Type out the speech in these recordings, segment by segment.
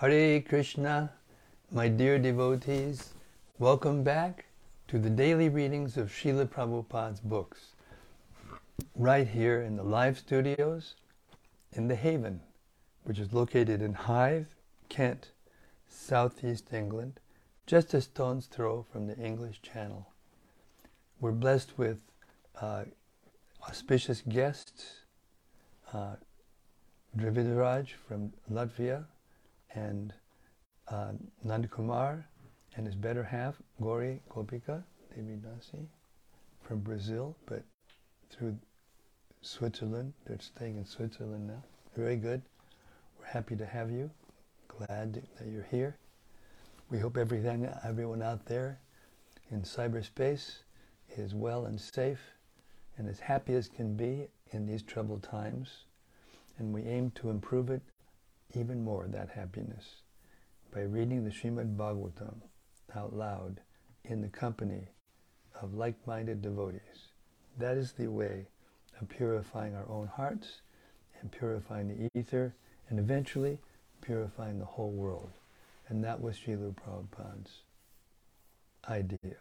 Hare Krishna, my dear devotees, welcome back to the daily readings of Srila Prabhupada's books, right here in the live studios in The Haven, which is located in Hythe, Kent, southeast England, just a stone's throw from the English Channel. We're blessed with uh, auspicious guests, uh, Dravidaraj from Latvia, and uh, and his better half, Gori Gopika Devi Dasi, from Brazil, but through Switzerland. They're staying in Switzerland now. Very good. We're happy to have you. Glad that you're here. We hope everything, everyone out there in cyberspace is well and safe and as happy as can be in these troubled times. And we aim to improve it even more, that happiness, by reading the Srimad Bhagavatam out loud in the company of like-minded devotees. That is the way of purifying our own hearts and purifying the ether and eventually purifying the whole world. And that was Srila Prabhupada's idea.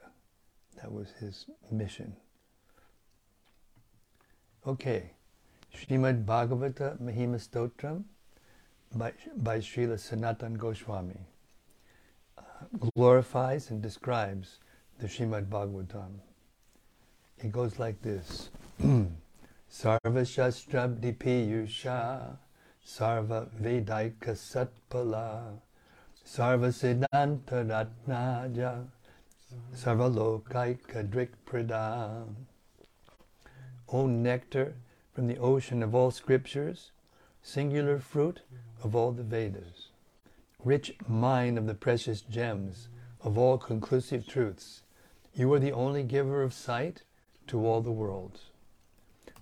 That was his mission. Okay, Srimad Bhagavata Mahima Stotram by, by Srila Sanatan Goswami uh, glorifies and describes the Srimad Bhagavatam. It goes like this. Sarva Shastra Dipiyusha Sarva Vedaika Satpala Sarva Siddhanta Ratnaja Sarva Lokaika Drikprada O nectar from the ocean of all scriptures, singular fruit of all the Vedas, rich mine of the precious gems of all conclusive truths, you are the only giver of sight to all the worlds.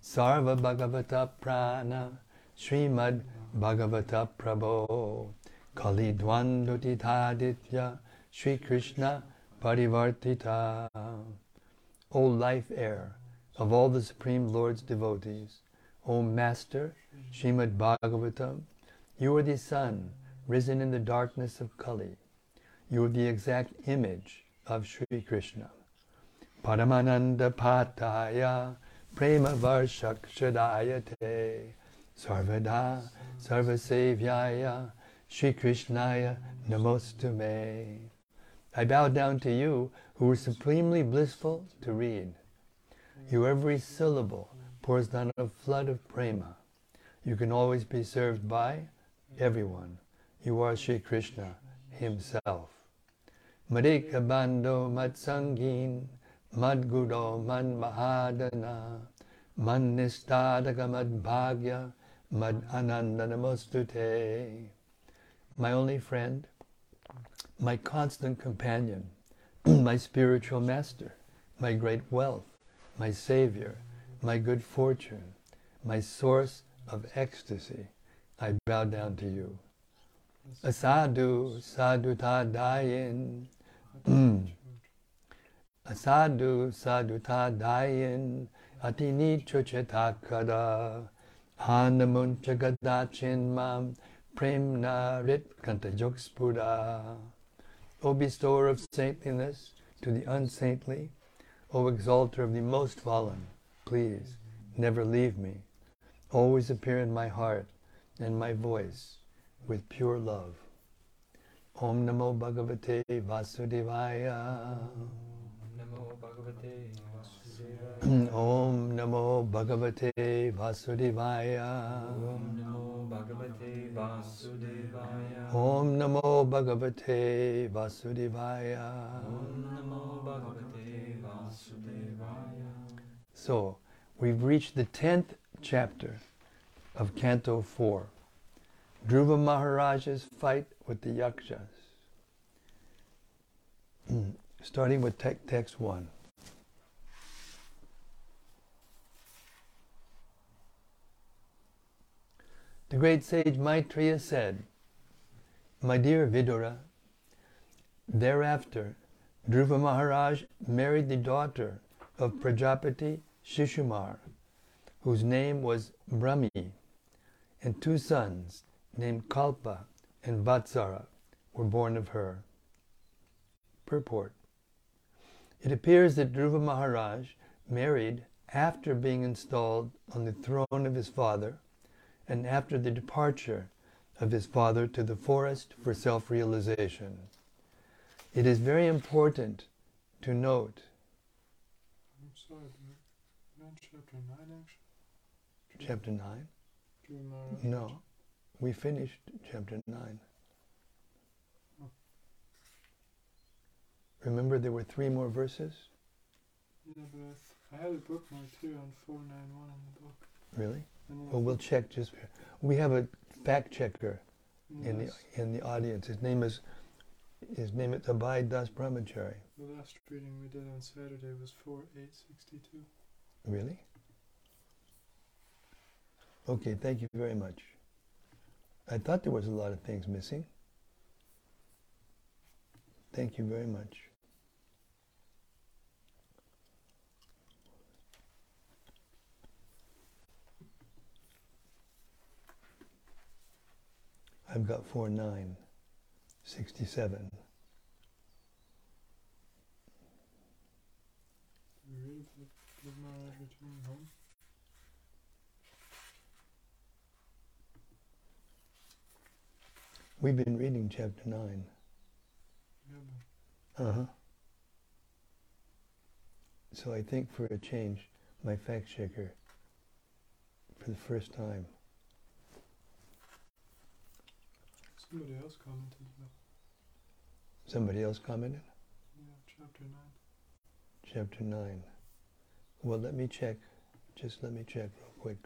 Sarva Bhagavata Prana Srimad Bhagavata Prabho Kali Dvandutitaditya Sri Krishna Parivartita O life air of all the Supreme Lord's devotees, O Master Srimad Bhagavatam, you are the sun risen in the darkness of Kali. You are the exact image of Sri Krishna. Paramananda Pataya Prema Varshakshadayate Sarvada Sarvasevyaya Sri Krishnaya Namostume. I bow down to you who are supremely blissful to read. Your every syllable pours down a flood of prema. You can always be served by everyone. You are Sri Krishna himself. Madhika Bando Matsangin Madguro Man Mahadana Man Nistadaka Mad Bhagya Mad Ananda Namostute. My only friend, my constant companion, my spiritual master, my great wealth, my savior, my good fortune, my source of ecstasy, I bow down to you. Asadu saduta dayin. Mm. Asadu saduta dayin. Atini chocheta kada. Hanamun chagadachin mam. Premna rit kanta jokspura. O bestower of saintliness to the unsaintly, O exalter of the most fallen, please never leave me. Always appear in my heart and my voice with pure love. Om Namo Bhagavate Vasudevaya. Om Namo Bhagavate Vasudevaya. Om Namo Bhagavate Vasudevaya. Om Namo Bhagavate Vasudevaya. Om Namo Bhagavate Vasudevaya. So, we've reached the 10th chapter of Canto 4. Dhruva Maharaj's fight with the Yakshas. Hmm, starting with te- text 1. The great sage Maitreya said, My dear Vidura, thereafter Dhruva Maharaj married the daughter of Prajapati Shishumar, whose name was Bhrami, and two sons named Kalpa and Vatsara were born of her. Purport It appears that Dhruva Maharaj married after being installed on the throne of his father and after the departure of his father to the forest for self realization. It is very important to note. I'm sorry, chapter 9 actually? Chapter 9? No, we finished chapter 9. Oh. Remember, there were three more verses? Yeah, but I, I had a bookmark too on 491 in the book. Really? Well, we'll check just. We have a fact checker in the in the audience. His name is his name is Abhay Das Brahmachari. the last reading we did on Saturday was 4862. Really? Okay, thank you very much. I thought there was a lot of things missing. Thank you very much. I've got four nine, sixty-seven. Did we read about Dhruva Maharaj returning home? We've been reading chapter nine. Uh huh. So I think for a change, my fact checker, for the first time, somebody else commented somebody else commented, yeah, chapter 9. chapter 9. Well, let me check. Just let me check real quick.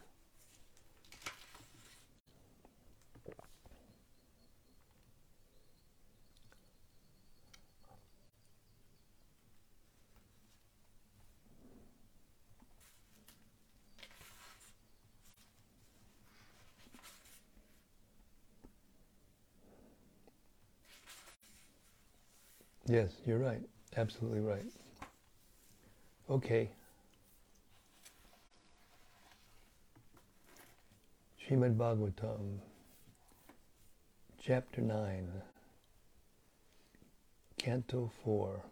Yes, you're right. Absolutely right. Okay. Srimad Bhagavatam, Chapter 9, Canto 4.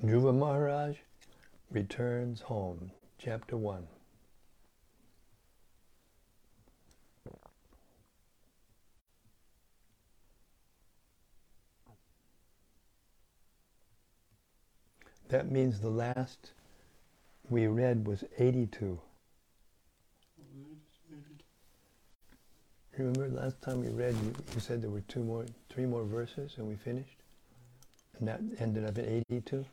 Dhruva Maharaj returns home, Chapter 1. That means the last we read was 82. Remember last time we read, you, you said there were two more, three more verses and we finished? And that ended up at 82?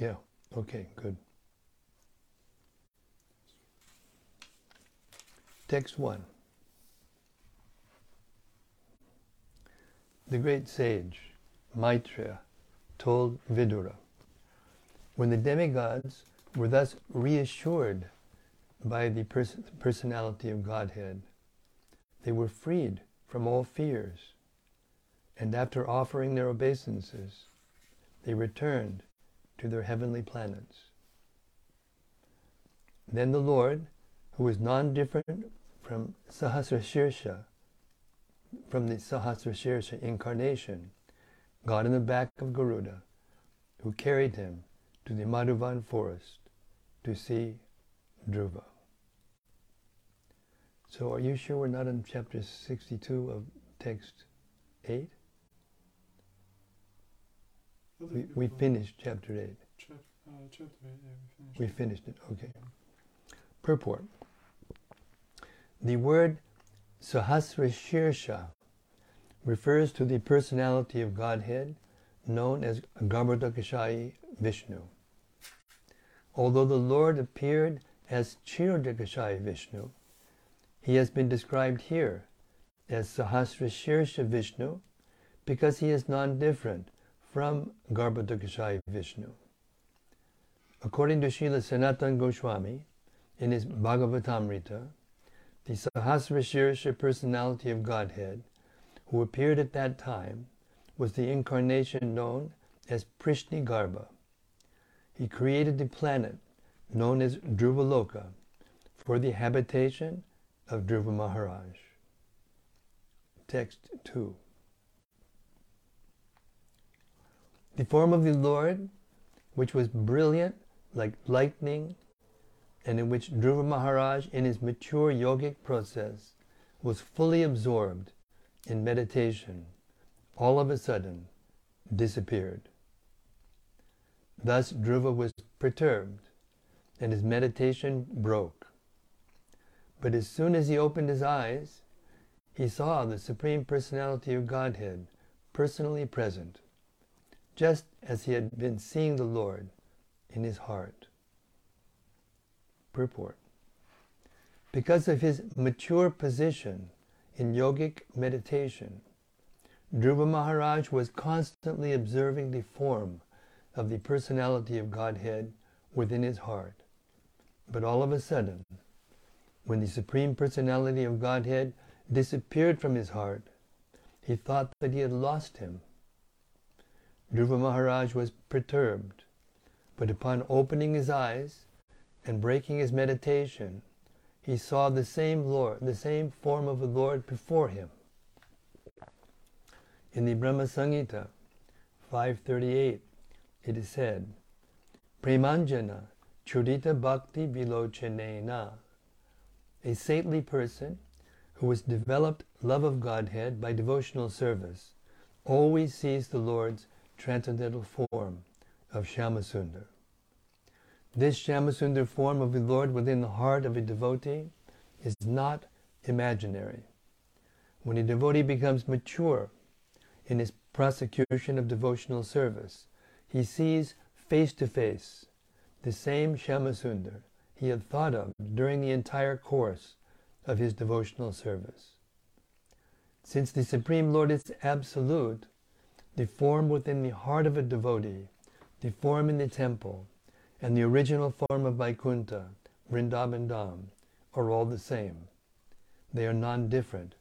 Yeah. Okay, good. Text 1. The great sage, Maitreya, told Vidura, when the demigods were thus reassured by the pers- personality of Godhead, they were freed from all fears, and after offering their obeisances, they returned to their heavenly planets. Then the Lord, who was non-different from Sahasrashirsha, from the Sahasrashirsha incarnation, got in the back of Garuda, who carried him to the Madhuvan forest to see Dhruva. So are you sure we're not in chapter 62 of text 8? We, we finished chapter 8. Chap, uh, chapter 8, yeah, we finished. It, okay. Purport. The word Sahasrashirsha refers to the personality of Godhead known as Garbhodakashayi Vishnu. Although the Lord appeared as Kshirodakashayi Vishnu, he has been described here as Sahasrashirsha Vishnu because he is non-different from Garbhodakashayi Vishnu. According to Srila Sanatan Goswami, in his Bhagavatamrita, the Sahasra personality of Godhead, who appeared at that time, was the incarnation known as Prishni Garbha. He created the planet known as Dhruvaloka for the habitation of Dhruva Maharaj. Text 2. The form of the Lord, which was brilliant like lightning, and in which Dhruva Maharaj, in his mature yogic process, was fully absorbed in meditation, all of a sudden disappeared. Thus Dhruva was perturbed, and his meditation broke. But as soon as he opened his eyes, he saw the Supreme Personality of Godhead personally present, just as he had been seeing the Lord in his heart. Purport. Because of his mature position in yogic meditation, Dhruva Maharaj was constantly observing the form of the personality of Godhead within his heart. But all of a sudden, when the Supreme Personality of Godhead disappeared from his heart, he thought that he had lost him. Dhruva Maharaj was perturbed, but upon opening his eyes and breaking his meditation, he saw the same Lord, the same form of the Lord before him. In the Brahma Samhita 538, it is said, Premanjana Churita Bhakti Vilochanena, a saintly person who has developed love of Godhead by devotional service, always sees the Lord's transcendental form of Shyamasundar. This Shyamasundar form of the Lord within the heart of a devotee is not imaginary. When a devotee becomes mature in his prosecution of devotional service, he sees face to face the same Shyamasundar he had thought of during the entire course of his devotional service. Since the Supreme Lord is absolute, the form within the heart of a devotee, the form in the temple, and the original form of Vaikuntha, Vrindavan Dham, are all the same. They are non-different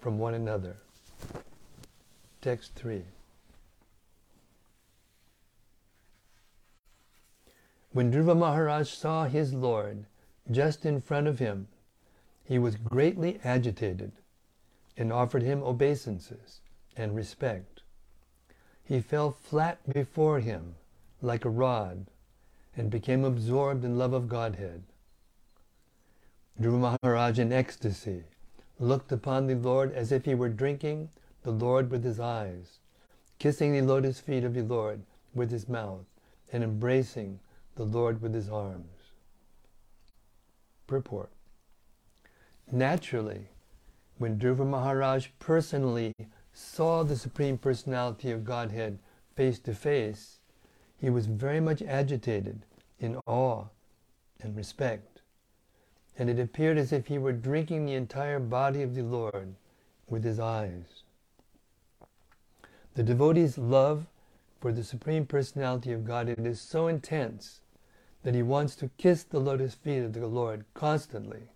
from one another. Text 3. When Dhruva Maharaj saw his Lord just in front of him, he was greatly agitated and offered him obeisances and respect. He fell flat before him like a rod and became absorbed in love of Godhead. Dhruva Maharaj in ecstasy looked upon the Lord as if he were drinking the Lord with his eyes, kissing the lotus feet of the Lord with his mouth, and embracing the Lord with his arms. Purport. Naturally, when Dhruva Maharaj personally saw the Supreme Personality of Godhead face to face, he was very much agitated in awe and respect. And it appeared as if he were drinking the entire body of the Lord with his eyes. The devotee's love for the Supreme Personality of Godhead is so intense that he wants to kiss the lotus feet of the Lord constantly,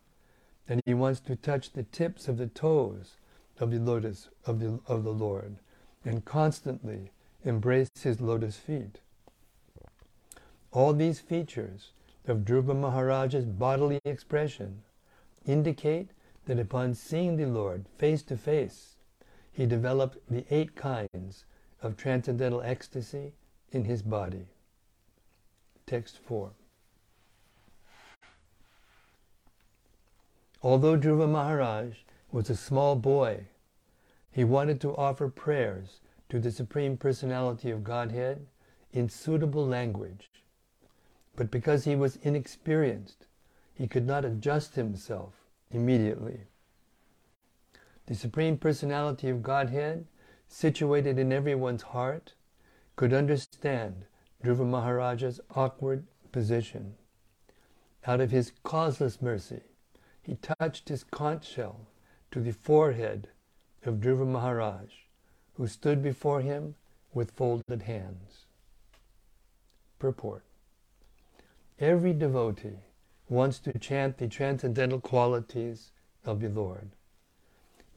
and he wants to touch the tips of the toes of the lotus of the, of the Lord, and constantly embrace his lotus feet. All these features of Dhruva Maharaj's bodily expression indicate that upon seeing the Lord face to face, he developed the eight kinds of transcendental ecstasy in his body. Text 4. Although Dhruva Maharaj was a small boy, he wanted to offer prayers to the Supreme Personality of Godhead in suitable language. But because he was inexperienced, he could not adjust himself immediately. The Supreme Personality of Godhead, situated in everyone's heart, could understand Dhruva Maharaja's awkward position. Out of his causeless mercy, he touched his conch shell to the forehead of Dhruva Maharaj, who stood before him with folded hands. Purport Every devotee wants to chant the transcendental qualities of the Lord.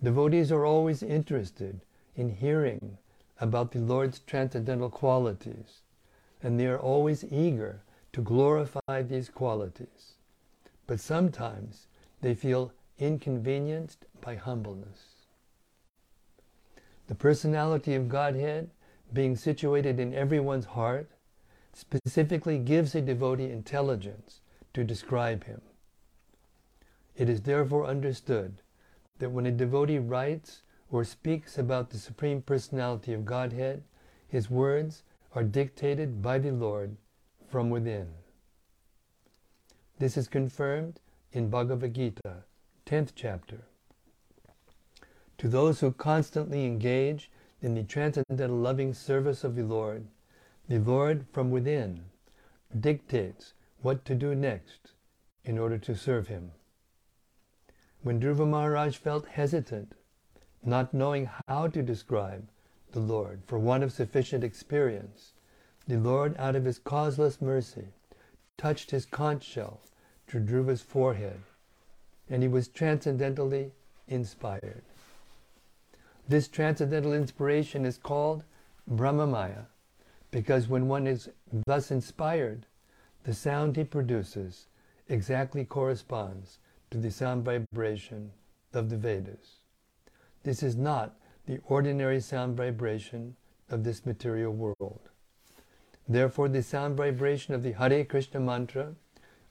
Devotees are always interested in hearing about the Lord's transcendental qualities, and they are always eager to glorify these qualities. But sometimes they feel inconvenienced by humbleness. The personality of Godhead, being situated in everyone's heart, specifically gives a devotee intelligence to describe him. It is therefore understood that when a devotee writes or speaks about the Supreme Personality of Godhead, his words are dictated by the Lord from within. This is confirmed in Bhagavad Gita, 10th chapter. To those who constantly engage in the transcendental loving service of the Lord, the Lord from within dictates what to do next in order to serve Him. When Dhruva Maharaj felt hesitant, not knowing how to describe the Lord for want of sufficient experience, the Lord, out of His causeless mercy, touched his conch shell to Dhruva's forehead, and he was transcendentally inspired. This transcendental inspiration is called Brahmamaya, because when one is thus inspired, the sound he produces exactly corresponds to the sound vibration of the Vedas. This is not the ordinary sound vibration of this material world. Therefore, the sound vibration of the Hare Krishna mantra,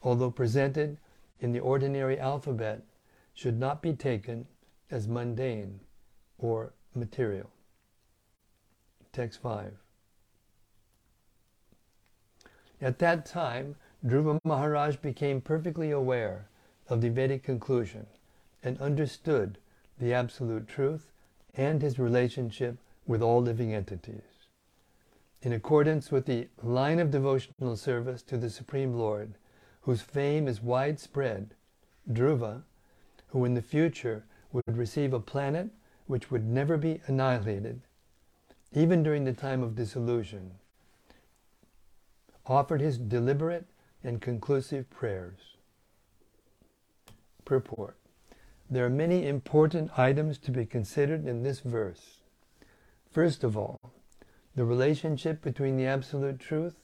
although presented in the ordinary alphabet, should not be taken as mundane or material. Text 5. At that time, Dhruva Maharaj became perfectly aware of the Vedic conclusion and understood the absolute truth and his relationship with all living entities. In accordance with the line of devotional service to the Supreme Lord, whose fame is widespread, Dhruva, who in the future would receive a planet which would never be annihilated, even during the time of dissolution, offered his deliberate and conclusive prayers. Purport There are many important items to be considered in this verse. First of all, the relationship between the Absolute Truth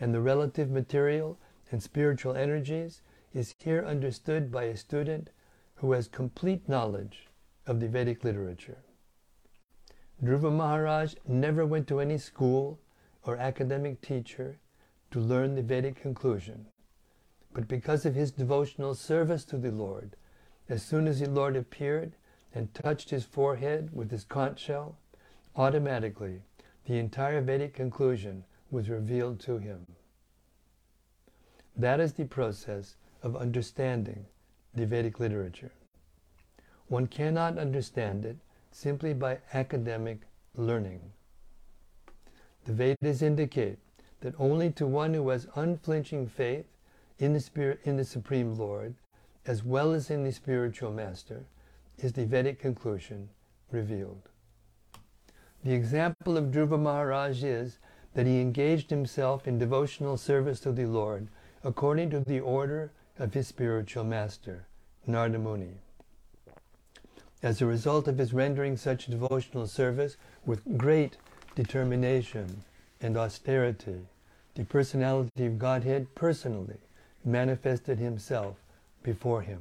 and the relative material and spiritual energies is here understood by a student who has complete knowledge of the Vedic literature. Dhruva Maharaj never went to any school or academic teacher to learn the Vedic conclusion, but because of his devotional service to the Lord, as soon as the Lord appeared and touched his forehead with his conch shell, automatically the entire Vedic conclusion was revealed to him. That is the process of understanding the Vedic literature. One cannot understand it simply by academic learning. The Vedas indicate that only to one who has unflinching faith in the, spirit, in the Supreme Lord, as well as in the spiritual master, is the Vedic conclusion revealed. The example of Dhruva Maharaj is that he engaged himself in devotional service to the Lord according to the order of his spiritual master, Narada Muni. As a result of his rendering such devotional service with great determination and austerity, the personality of Godhead personally manifested himself before him.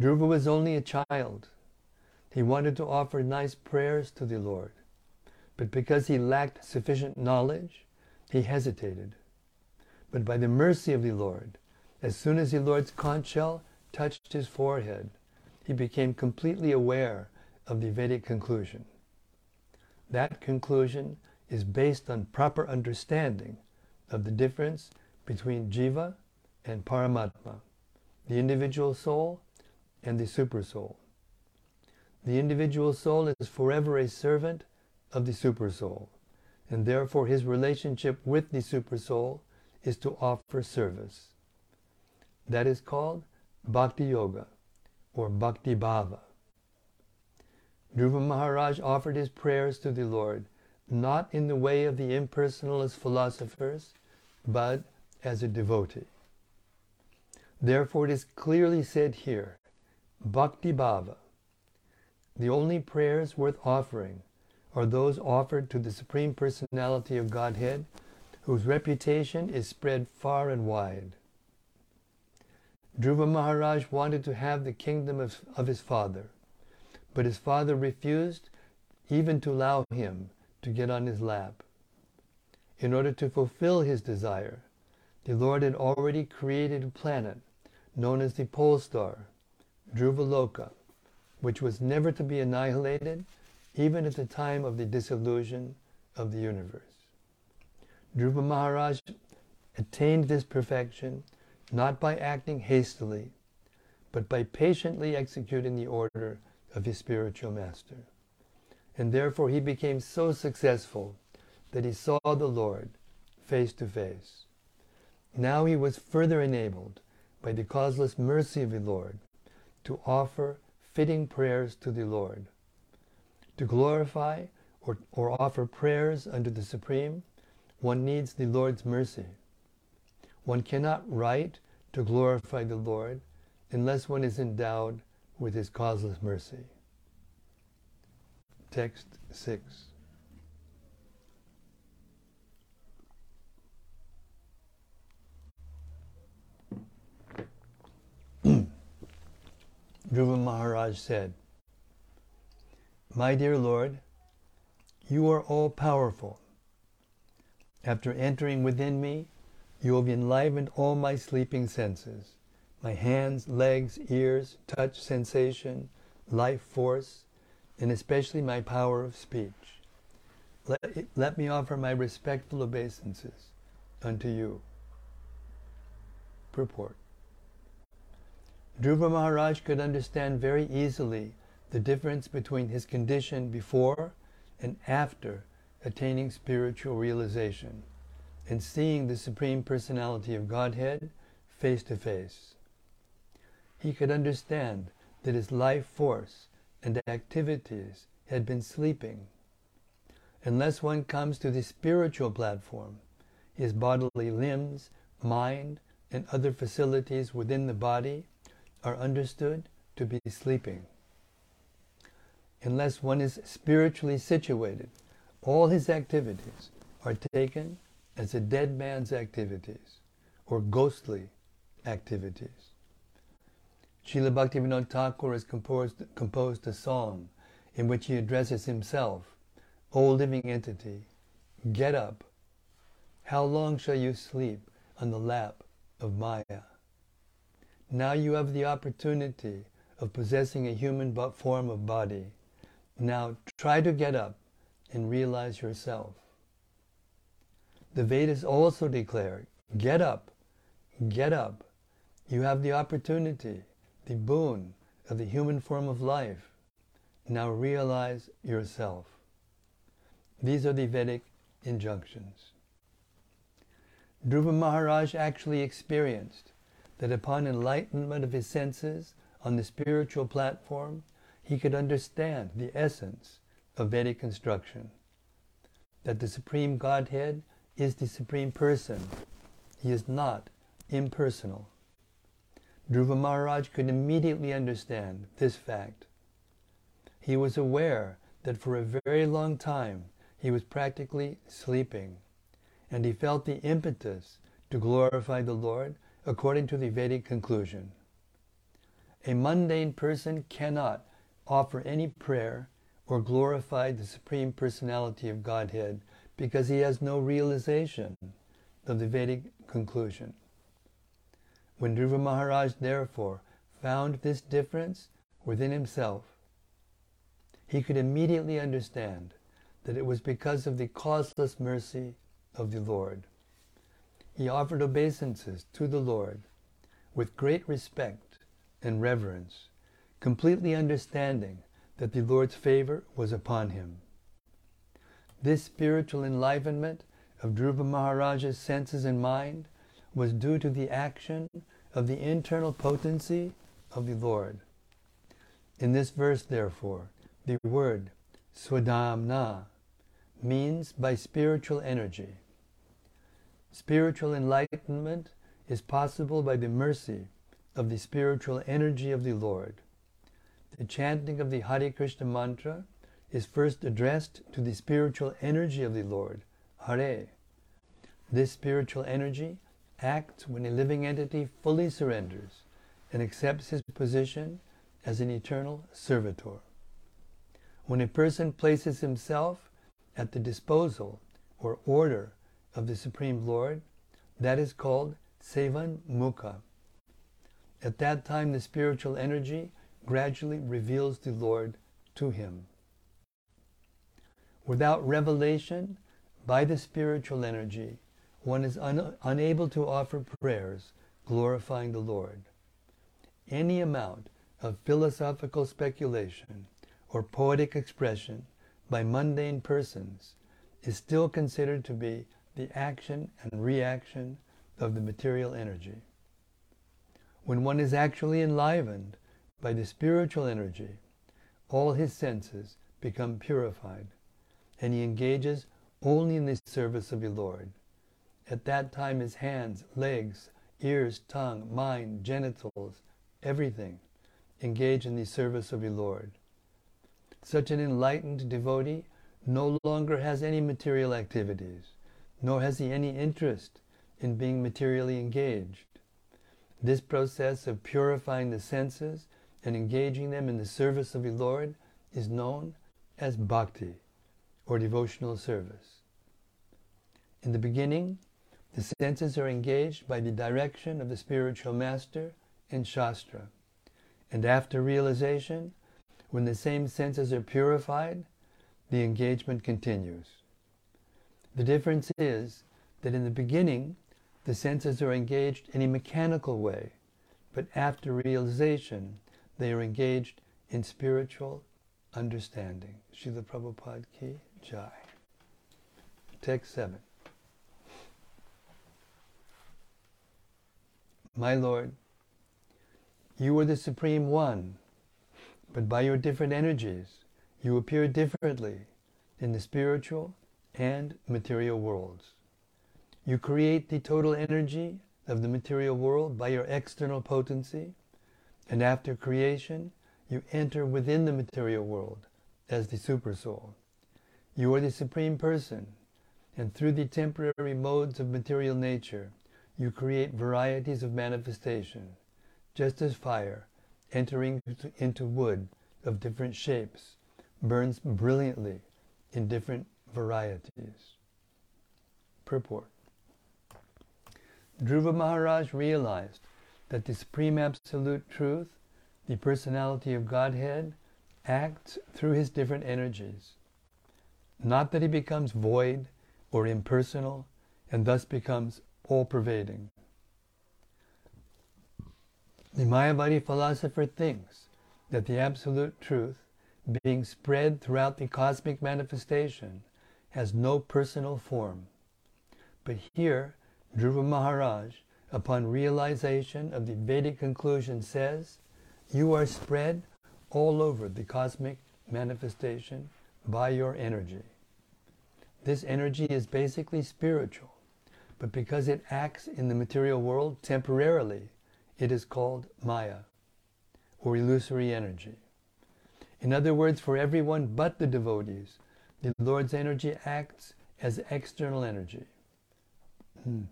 Dhruva was only a child. He wanted to offer nice prayers to the Lord, but because he lacked sufficient knowledge, he hesitated. But by the mercy of the Lord, as soon as the Lord's conch shell touched his forehead, he became completely aware of the Vedic conclusion. That conclusion is based on proper understanding of the difference between jiva and paramatma, the individual soul and the supersoul. The individual soul is forever a servant of the supersoul, and therefore his relationship with the supersoul is to offer service. That is called bhakti yoga or bhakti bhava. Dhruva Maharaj offered his prayers to the Lord not in the way of the impersonalist philosophers, but as a devotee. Therefore, it is clearly said here, Bhakti Bhava, the only prayers worth offering are those offered to the Supreme Personality of Godhead, whose reputation is spread far and wide. Dhruva Maharaj wanted to have the kingdom of, of his father, but his father refused even to allow him to get on his lap. In order to fulfill his desire, the Lord had already created a planet known as the pole star, Loka, which was never to be annihilated even at the time of the dissolution of the universe. Dhruva Maharaj attained this perfection not by acting hastily, but by patiently executing the order of his spiritual master. And therefore he became so successful that he saw the Lord face to face. Now he was further enabled by the causeless mercy of the Lord to offer fitting prayers to the Lord. To glorify or, or offer prayers unto the Supreme, one needs the Lord's mercy. One cannot write to glorify the Lord unless one is endowed with his causeless mercy. Text 6. Dhruva Maharaj said, My dear Lord, you are all powerful. After entering within me, you have enlivened all my sleeping senses my hands, legs, ears, touch, sensation, life force, and especially my power of speech. Let, let me offer my respectful obeisances unto you. Purport Dhruva Maharaj could understand very easily the difference between his condition before and after attaining spiritual realization and seeing the Supreme Personality of Godhead face to face. He could understand that his life force and activities had been sleeping. Unless one comes to the spiritual platform, his bodily limbs, mind, and other facilities within the body are understood to be sleeping. Unless one is spiritually situated, all his activities are taken as a dead man's activities or ghostly activities. Srila Bhaktivinoda Thakur has composed, composed a song in which he addresses himself, O living entity, get up. How long shall you sleep on the lap of Maya? Now you have the opportunity of possessing a human form of body. Now try to get up and realize yourself. The Vedas also declare, get up, get up. You have the opportunity, the boon of the human form of life. Now realize yourself. These are the Vedic injunctions. Dhruva Maharaj actually experienced that upon enlightenment of his senses on the spiritual platform, he could understand the essence of Vedic instruction. That the Supreme Godhead is the Supreme Person. He is not impersonal. Dhruva Maharaj could immediately understand this fact. He was aware that for a very long time he was practically sleeping, and he felt the impetus to glorify the Lord according to the Vedic conclusion. A mundane person cannot offer any prayer or glorify the Supreme Personality of Godhead because he has no realization of the Vedic conclusion. When Dhruva Maharaj therefore found this difference within himself, he could immediately understand that it was because of the causeless mercy of the Lord he offered obeisances to the Lord with great respect and reverence, completely understanding that the Lord's favor was upon him. This spiritual enlivenment of Dhruva Maharaja's senses and mind was due to the action of the internal potency of the Lord. In this verse, therefore, The word swadhamna means by spiritual energy. Spiritual enlightenment is possible by the mercy of the spiritual energy of the Lord. The chanting of the Hare Krishna mantra is first addressed to the spiritual energy of the Lord, Hare. This spiritual energy acts when a living entity fully surrenders and accepts his position as an eternal servitor. When a person places himself at the disposal or order of the Supreme Lord, that is called Sevan Mukha. At that time, the spiritual energy gradually reveals the Lord to him. Without revelation by the spiritual energy, one is un- unable to offer prayers glorifying the Lord. Any amount of philosophical speculation or poetic expression by mundane persons is still considered to be the action and reaction of the material energy. When one is actually enlivened by the spiritual energy, all his senses become purified, and he engages only in the service of the Lord. At that time, his hands, legs, ears, tongue, mind, genitals, everything engage in the service of the Lord. Such an enlightened devotee no longer has any material activities, nor has he any interest in being materially engaged. This process of purifying the senses and engaging them in the service of the Lord is known as bhakti, or devotional service. In the beginning, the senses are engaged by the direction of the spiritual master and Shastra. And after realization, when the same senses are purified, the engagement continues. The difference is that in the beginning, the senses are engaged in a mechanical way, but after realization, they are engaged in spiritual understanding. Srila Prabhupada ki jai. Text 7. My Lord, you are the Supreme One, but by your different energies, you appear differently in the spiritual and material worlds. You create the total energy of the material world by your external potency, and after creation, you enter within the material world as the Supersoul. You are the Supreme Person, and through the temporary modes of material nature, you create varieties of manifestation, just as fire, entering into wood of different shapes, burns brilliantly in different varieties. Purport Dhruva Maharaj realized that the Supreme Absolute Truth, the personality of Godhead, acts through his different energies. Not that he becomes void or impersonal and thus becomes all pervading. The Mayavadi philosopher thinks that the Absolute Truth, being spread throughout the cosmic manifestation, has no personal form. But here, Dhruva Maharaj, upon realization of the Vedic conclusion, says, You are spread all over the cosmic manifestation by your energy. This energy is basically spiritual, but because it acts in the material world temporarily, it is called Maya, or illusory energy. In other words, for everyone but the devotees, the Lord's energy acts as external energy. Hmm.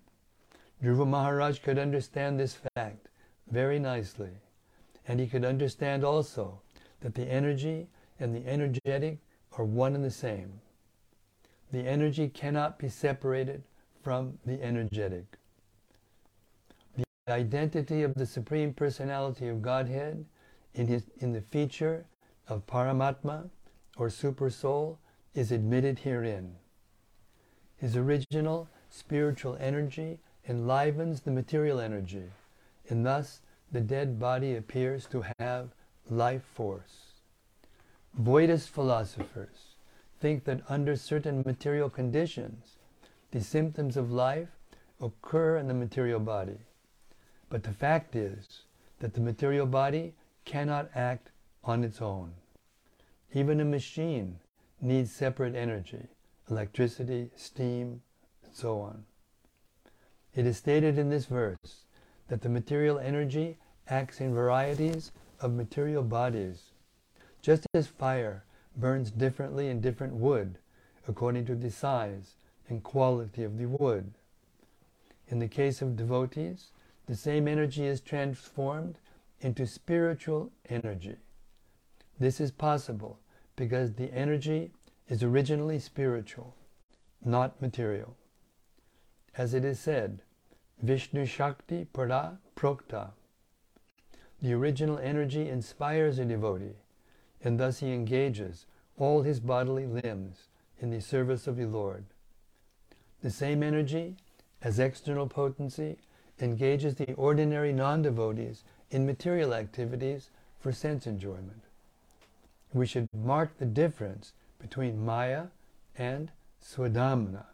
Dhruva Maharaj could understand this fact very nicely, and he could understand also that the energy and the energetic are one and the same. The energy cannot be separated from the energetic. The identity of the Supreme Personality of Godhead in, his, in the feature of Paramatma or Super Soul is admitted herein. His original spiritual energy enlivens the material energy, and thus the dead body appears to have life force. Voidist philosophers think that under certain material conditions, the symptoms of life occur in the material body. But the fact is that the material body cannot act on its own. Even a machine needs separate energy, electricity, steam, and so on. It is stated in this verse that the material energy acts in varieties of material bodies, just as fire burns differently in different wood according to the size and quality of the wood. In the case of devotees, the same energy is transformed into spiritual energy. This is possible because the energy is originally spiritual, not material. As it is said, Vishnu Shakti Para Prokta. The original energy inspires a devotee, and thus he engages all his bodily limbs in the service of the Lord. The same energy, as external potency, engages the ordinary non devotees in material activities for sense enjoyment. We should mark the difference between Maya and Swadhamna,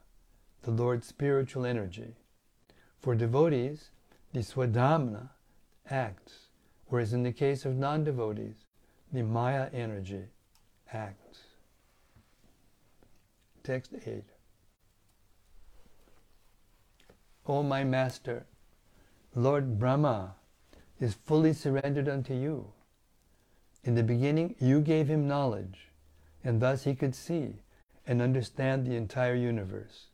the Lord's spiritual energy. For devotees, the Swadhamna acts, whereas in the case of non devotees, the Maya energy acts. Text 8. O my Master, Lord Brahma is fully surrendered unto you. In the beginning, you gave him knowledge, and thus he could see and understand the entire universe,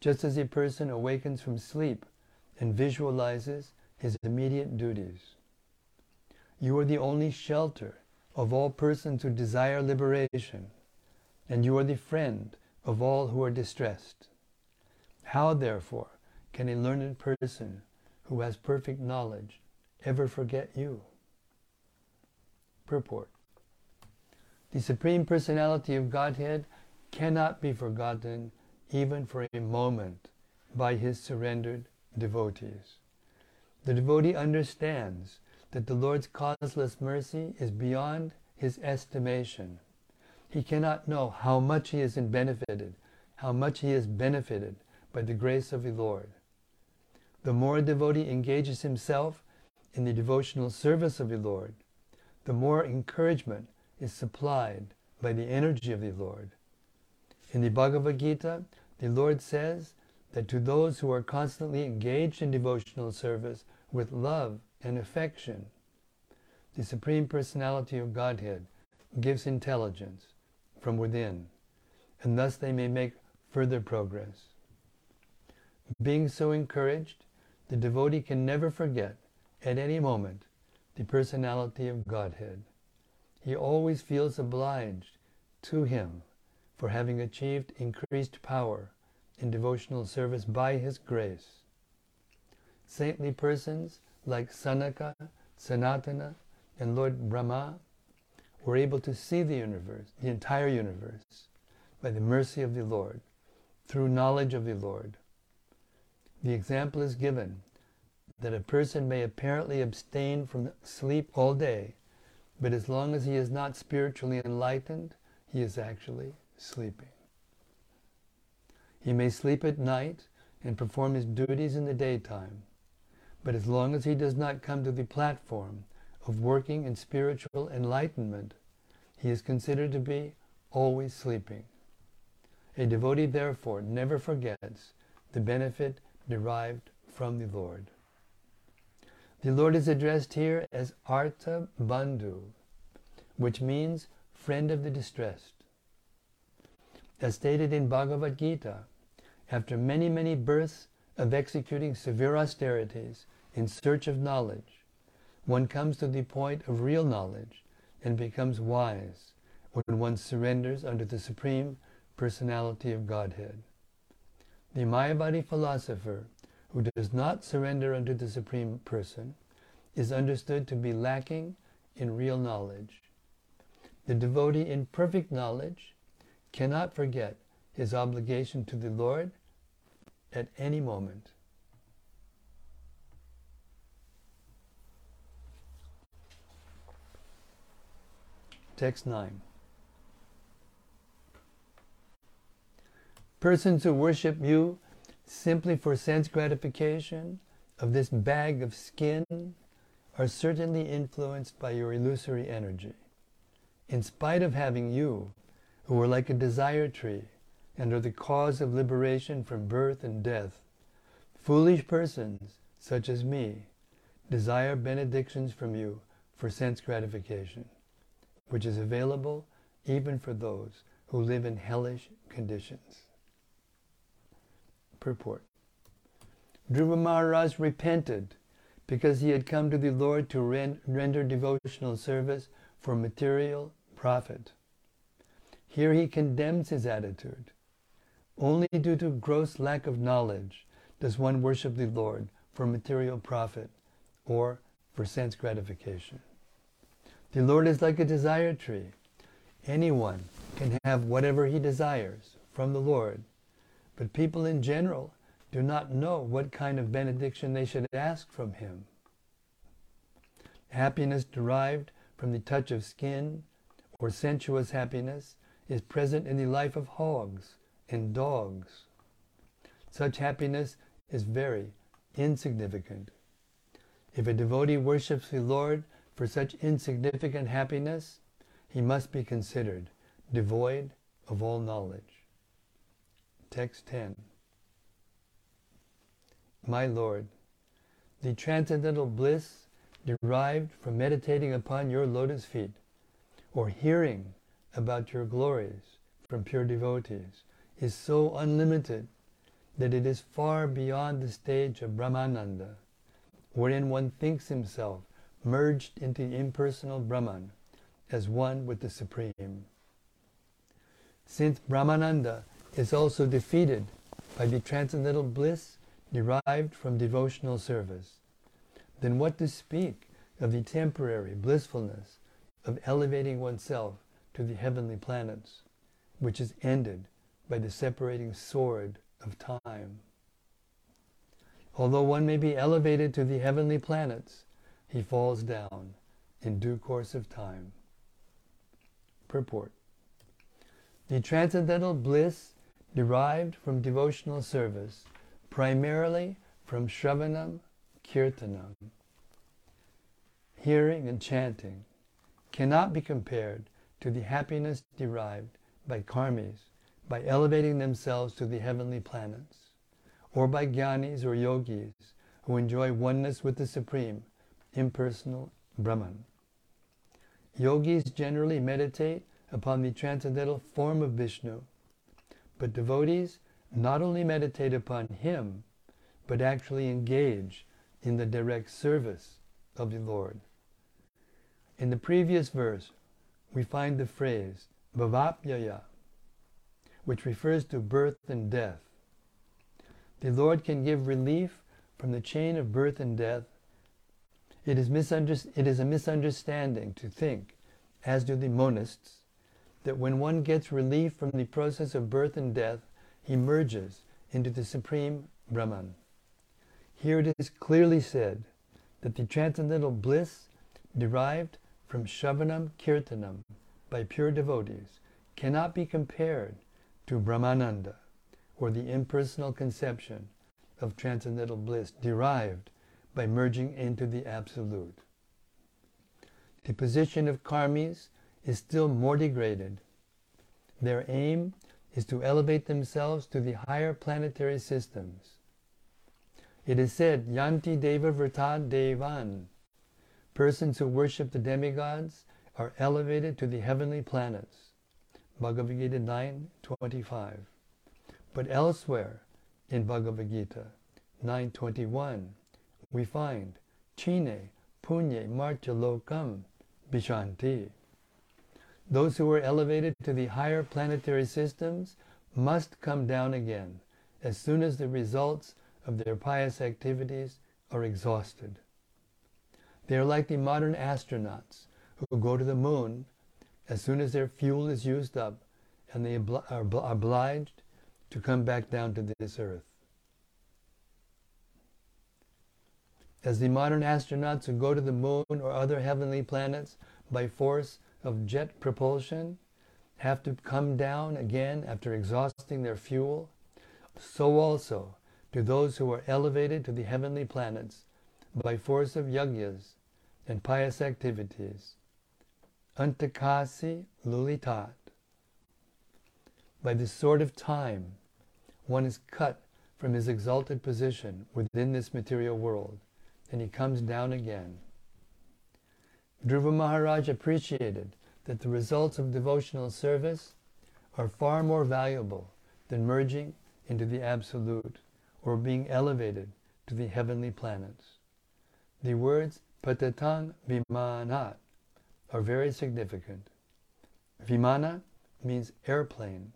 just as a person awakens from sleep and visualizes his immediate duties. You are the only shelter of all persons who desire liberation, and you are the friend of all who are distressed. How, therefore, can a learned person who has perfect knowledge ever forget you? Purport The Supreme Personality of Godhead cannot be forgotten even for a moment by his surrendered devotees. The devotee understands that the Lord's causeless mercy is beyond his estimation. He cannot know how much he has benefited, how much he is benefited by the grace of the Lord. The more a devotee engages himself in the devotional service of the Lord, the more encouragement is supplied by the energy of the Lord. In the Bhagavad Gita, the Lord says that to those who are constantly engaged in devotional service with love and affection, the Supreme Personality of Godhead gives intelligence from within, and thus they may make further progress. Being so encouraged, the devotee can never forget, at any moment, the personality of Godhead. He always feels obliged to Him for having achieved increased power in devotional service by His grace. Saintly persons like Sanaka, Sanatana, and Lord Brahma were able to see the universe, the entire universe, by the mercy of the Lord, through knowledge of the Lord. The example is given that a person may apparently abstain from sleep all day, but as long as he is not spiritually enlightened, he is actually sleeping. He may sleep at night and perform his duties in the daytime, but as long as he does not come to the platform of working in spiritual enlightenment, he is considered to be always sleeping. A devotee, therefore, never forgets the benefit derived from the Lord. The Lord is addressed here as Arta Bandhu, which means friend of the distressed. As stated in Bhagavad Gita, after many, many births of executing severe austerities in search of knowledge, one comes to the point of real knowledge and becomes wise when one surrenders under the Supreme Personality of Godhead. The Mayavadi philosopher who does not surrender unto the Supreme Person is understood to be lacking in real knowledge. The devotee in perfect knowledge cannot forget his obligation to the Lord at any moment. Text 9. Persons who worship you simply for sense gratification of this bag of skin are certainly influenced by your illusory energy. in spite of having you, who are like a desire tree and are the cause of liberation from birth and death, foolish persons, such as me, desire benedictions from you for sense gratification, which is available even for those who live in hellish conditions. Purport Dhruva Maharaj repented because he had come to the Lord to render devotional service for material profit. Here he condemns his attitude. Only due to gross lack of knowledge does one worship the Lord for material profit or for sense gratification. The Lord is like a desire tree. Anyone can have whatever he desires from the Lord, but people in general do not know what kind of benediction they should ask from him. Happiness derived from the touch of skin or sensuous happiness is present in the life of hogs and dogs. Such happiness is very insignificant. If a devotee worships the Lord for such insignificant happiness, he must be considered devoid of all knowledge. Text 10 My Lord, the transcendental bliss derived from meditating upon your lotus feet or hearing about your glories from pure devotees is so unlimited that it is far beyond the stage of Brahmananda, wherein one thinks himself merged into impersonal Brahman as one with the Supreme. Since Brahmananda is also defeated by the transcendental bliss derived from devotional service, then what to speak of the temporary blissfulness of elevating oneself to the heavenly planets, which is ended by the separating sword of time. Although one may be elevated to the heavenly planets, he falls down in due course of time. Purport The transcendental bliss derived from devotional service, primarily from Shravanam Kirtanam, hearing and chanting, cannot be compared to the happiness derived by karmis by elevating themselves to the heavenly planets, or by jnanis or yogis who enjoy oneness with the Supreme, impersonal Brahman. Yogis generally meditate upon the transcendental form of Vishnu, but devotees not only meditate upon him, but actually engage in the direct service of the Lord. In the previous verse, we find the phrase bhavapyaya, which refers to birth and death. The Lord can give relief from the chain of birth and death. It is, it is a misunderstanding to think, as do the monists, that when one gets relief from the process of birth and death, he merges into the supreme Brahman. Here it is clearly said that the transcendental bliss derived from Shravanam Kirtanam by pure devotees cannot be compared to Brahmananda, or the impersonal conception of transcendental bliss derived by merging into the Absolute. The position of karmis is still more degraded. Their aim is to elevate themselves to the higher planetary systems. It is said, Yanti Deva Vrata Devan. Persons who worship the demigods are elevated to the heavenly planets. Bhagavad Gita 9.25. But elsewhere in Bhagavad Gita 9.21, we find Kshine Punye Martya Lokam Vishanti. Those who are elevated to the higher planetary systems must come down again as soon as the results of their pious activities are exhausted. They are like the modern astronauts who go to the moon as soon as their fuel is used up and they are obliged to come back down to this earth. As the modern astronauts who go to the moon or other heavenly planets by force of jet propulsion have to come down again after exhausting their fuel, so also do those who are elevated to the heavenly planets by force of yajnas and pious activities antakasi lulitat. By the sword of time, one is cut from his exalted position within this material world, and he comes down again. Dhruva Maharaj appreciated that the results of devotional service are far more valuable than merging into the Absolute or being elevated to the heavenly planets. The words patatang vimanat are very significant. Vimana means airplane.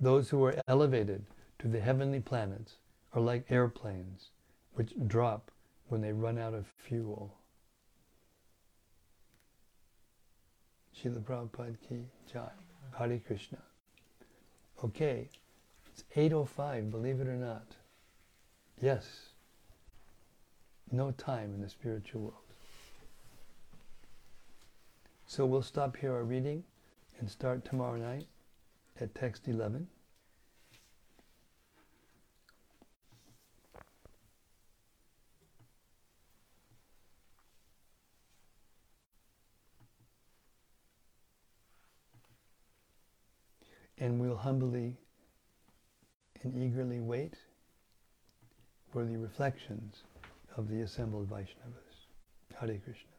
Those who are elevated to the heavenly planets are like airplanes which drop when they run out of fuel. Srila Prabhupada ki jai. Hare Krishna. Okay, it's 8.05, believe it or not. Yes, no time in the spiritual world. So we'll stop here our reading and start tomorrow night at text 11. And we'll humbly and eagerly wait for the reflections of the assembled Vaishnavas. Hare Krishna.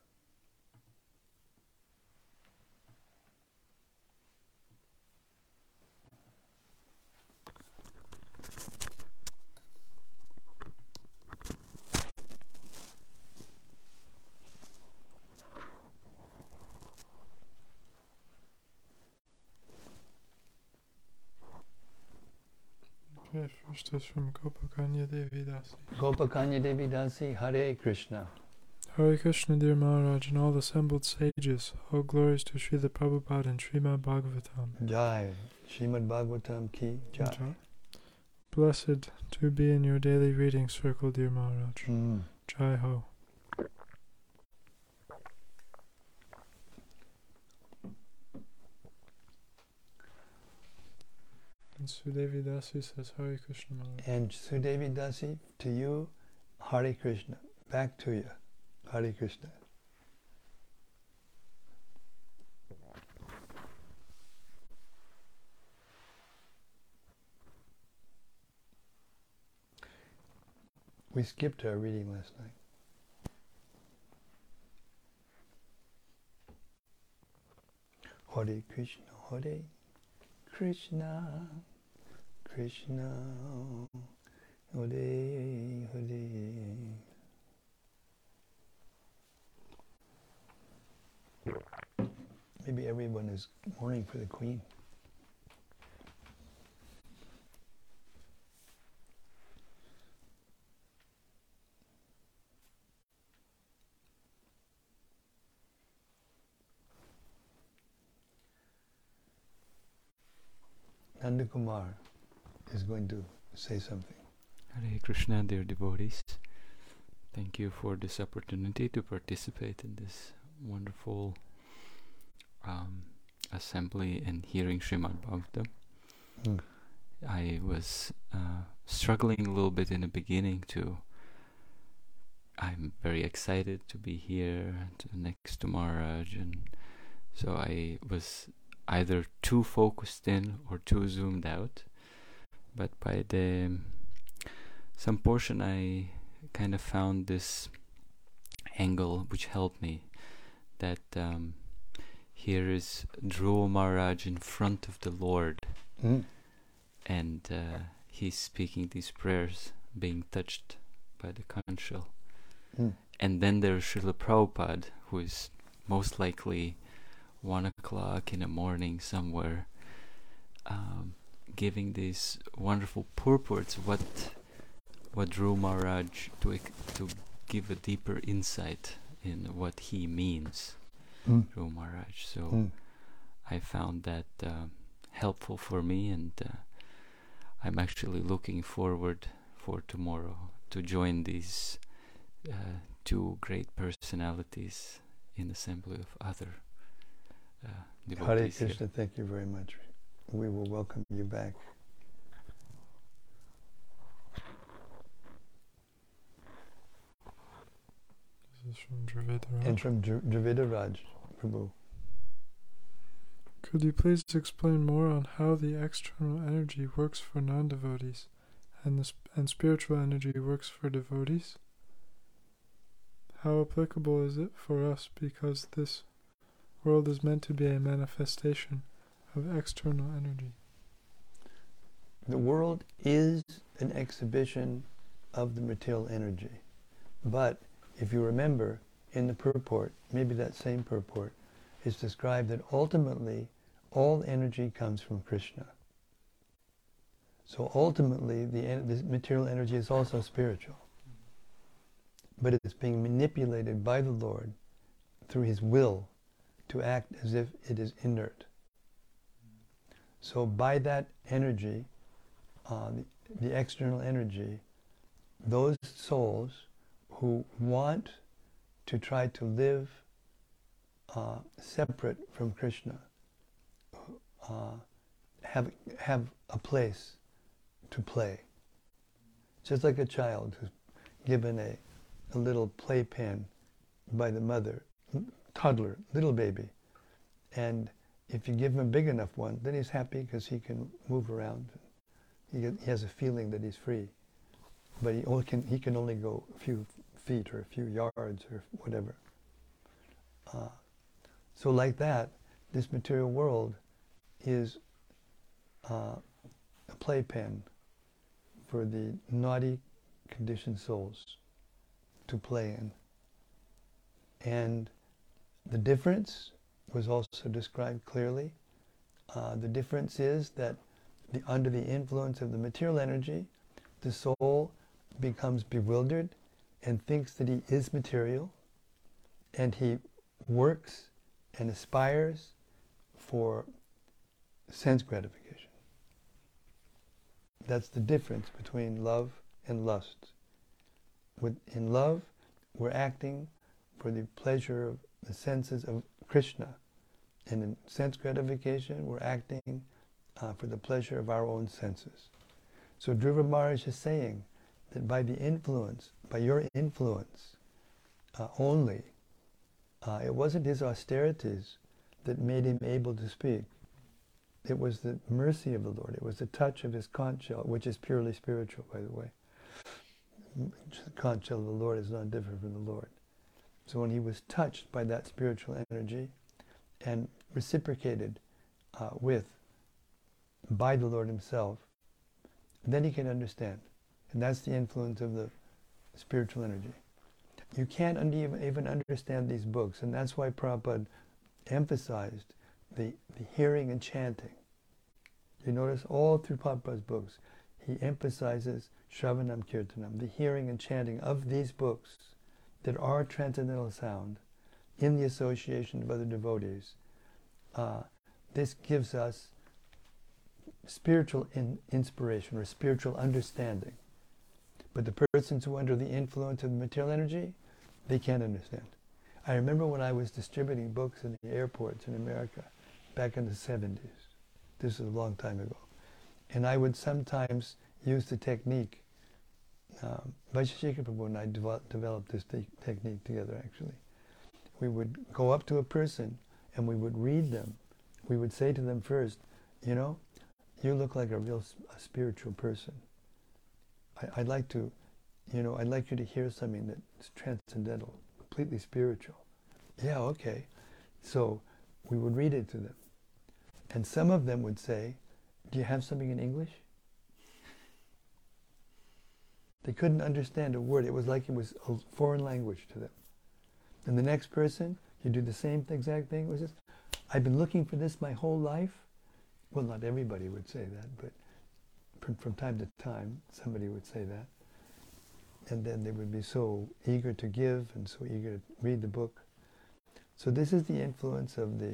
Is from Gopakanya Devi Dasi. Gopakanya Devi Dasi, Hare Krishna. Hare Krishna, dear Maharaj, and all assembled sages, all glories to Srila Prabhupada and Srimad Bhagavatam. Jai. Srimad Bhagavatam ki jai. Jai. Blessed to be in your daily reading circle, dear Maharaj. Mm. Jai Ho. And Sudevi Dasi says Hare Krishna Maharaj. And Sudevi Dasi, to you, Hare Krishna. Back to you. Hare Krishna. We skipped our reading last night. Hare Krishna, Hare Krishna, Krishna, Hare Hare. Maybe everyone is mourning for the Queen. Nandakumar is going to say something. Hare Krishna, dear devotees. Thank you for this opportunity to participate in this wonderful um, assembly and hearing Srimad Bhagavatam. Mm. I was uh, struggling a little bit in the beginning to. I'm very excited to be here to, next to Maharaj, and so I was either too focused in or too zoomed out. But by the some portion, I kind of found this angle which helped me. That um, here is Dhruva Maharaj in front of the Lord, Mm. and uh, he's speaking these prayers, being touched by the conch shell. Mm. And then there's Srila Prabhupada, who is most likely one o'clock in the morning somewhere, um, giving these wonderful purports. What what drew Maharaj to to give a deeper insight in what he means, Mm. Dhruva Maharaj. So Mm. I found that uh, helpful for me, and uh, I'm actually looking forward for tomorrow to join these uh, two great personalities in assembly of other uh, Hare devotees here. Krishna, thank you very much. We will welcome you back. This is from Dravidaraj. And from Dr- Dravidaraj Prabhu. Could you please explain more on how the external energy works for non devotees and, the sp- and spiritual energy works for devotees? How applicable is it for us because this world is meant to be a manifestation of external energy? The world is an exhibition of the material energy. But if you remember in the purport, maybe that same purport, is described that ultimately all energy comes from Krishna. So ultimately, the, the material energy is also spiritual. But it's being manipulated by the Lord through His will to act as if it is inert. So by that energy, uh, the, the external energy, those souls who want to try to live uh, separate from Krishna, uh, have have a place to play. Just like a child who's given a, a little playpen by the mother, toddler, little baby, and if you give him a big enough one, then he's happy because he can move around. He, get, he has a feeling that he's free, but he only can he can only go a few feet or a few yards or whatever. Uh, so like that, this material world is uh, a playpen for the naughty conditioned souls to play in. And the difference was also described clearly. Uh, the difference is that the, under the influence of the material energy, the soul becomes bewildered and thinks that he is material, and he works and aspires for sense gratification. That's the difference between love and lust. With, in love, we're acting for the pleasure of the senses of Krishna. And in sense gratification, we're acting uh, for the pleasure of our own senses. So Dhruva Maharaj is saying that by the influence, by your influence uh, only, uh, it wasn't his austerities that made him able to speak. It was the mercy of the Lord. It was the touch of his conch shell, which is purely spiritual, by the way. The conch shell of the Lord is not different from the Lord. So when he was touched by that spiritual energy and reciprocated uh, with by the Lord himself, then he can understand. And that's the influence of the spiritual energy. You can't even understand these books, and that's why Prabhupada emphasized the, the hearing and chanting. You notice all through Prabhupada's books, he emphasizes Shravanam Kirtanam, the hearing and chanting of these books that are transcendental sound in the association of other devotees. Uh, this gives us spiritual in, inspiration or spiritual understanding. But the persons who are under the influence of material energy, they can't understand. I remember when I was distributing books in the airports in America back in the 70s. This is a long time ago. And I would sometimes use the technique. Um, Vaisheshika Prabhu and I developed, this te- technique together actually. We would go up to a person and we would read them. We would say to them first, you know, you look like a real a spiritual person. I, would like to, you know, I'd like you to hear something that's transcendental, completely spiritual. Yeah, okay. So we would read it to them. And some of them would say, Do you have something in English? They couldn't understand a word. It was like it was a foreign language to them. And the next person, you do the same exact thing. It was just, I've been looking for this my whole life. Well, not everybody would say that, but from, time to time, somebody would say that. And then they would be so eager to give and so eager to read the book. So this is the influence of the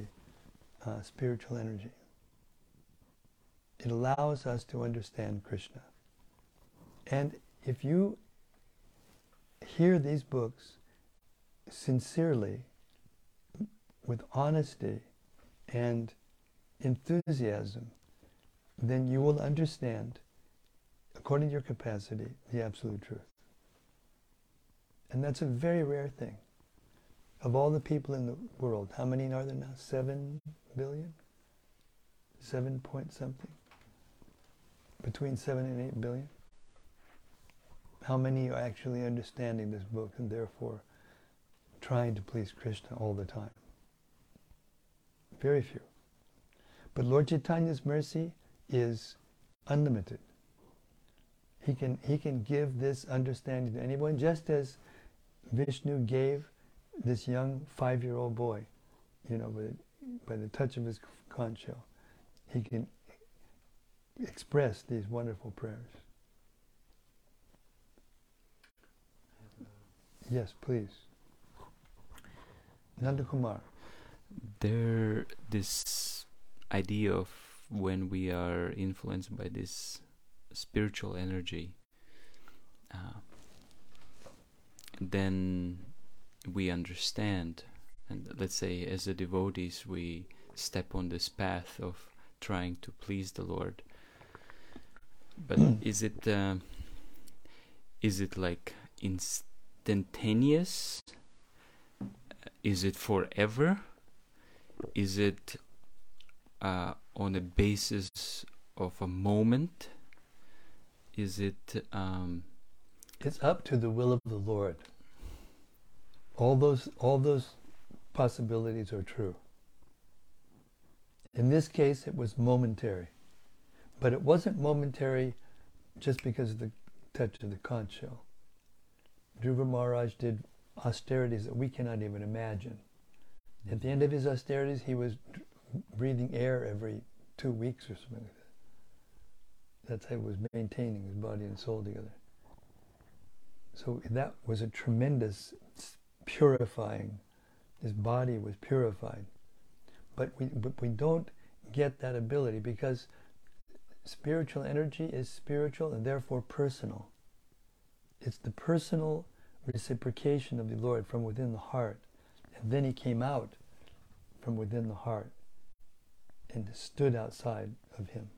uh, spiritual energy. It allows us to understand Krishna. And if you hear these books sincerely, with honesty and enthusiasm, then you will understand, according to your capacity, the absolute truth. And that's a very rare thing. Of all the people in the world, how many are there now? Seven billion? seven point something? Between seven and eight billion? How many are actually understanding this book and therefore trying to please Krishna all the time? Very few. But Lord Chaitanya's mercy is unlimited. He can, he can give this understanding to anyone, just as Vishnu gave this young five-year-old boy, you know, by, by the touch of his conch shell. He can express these wonderful prayers. Yes, please. Nanda Kumar. There, this idea of when we are influenced by this spiritual energy, uh, then we understand, and let's say as a devotees, we step on this path of trying to please the Lord. But is it uh, is it like instantaneous? Is it forever? Is it uh, on a basis of a moment? Is it? Um, it's up to the will of the Lord. All those all those possibilities are true. In this case, it was momentary, but it wasn't momentary just because of the touch of the conch shell. Dhruva Maharaj did austerities that we cannot even imagine. At the end of his austerities, he was breathing air every two weeks or something like that. That's how he was maintaining his body and soul together. So that was a tremendous purifying. His body was purified. But we, but we don't get that ability because spiritual energy is spiritual and therefore personal. It's the personal reciprocation of the Lord from within the heart. And then he came out from within the heart and stood outside of him.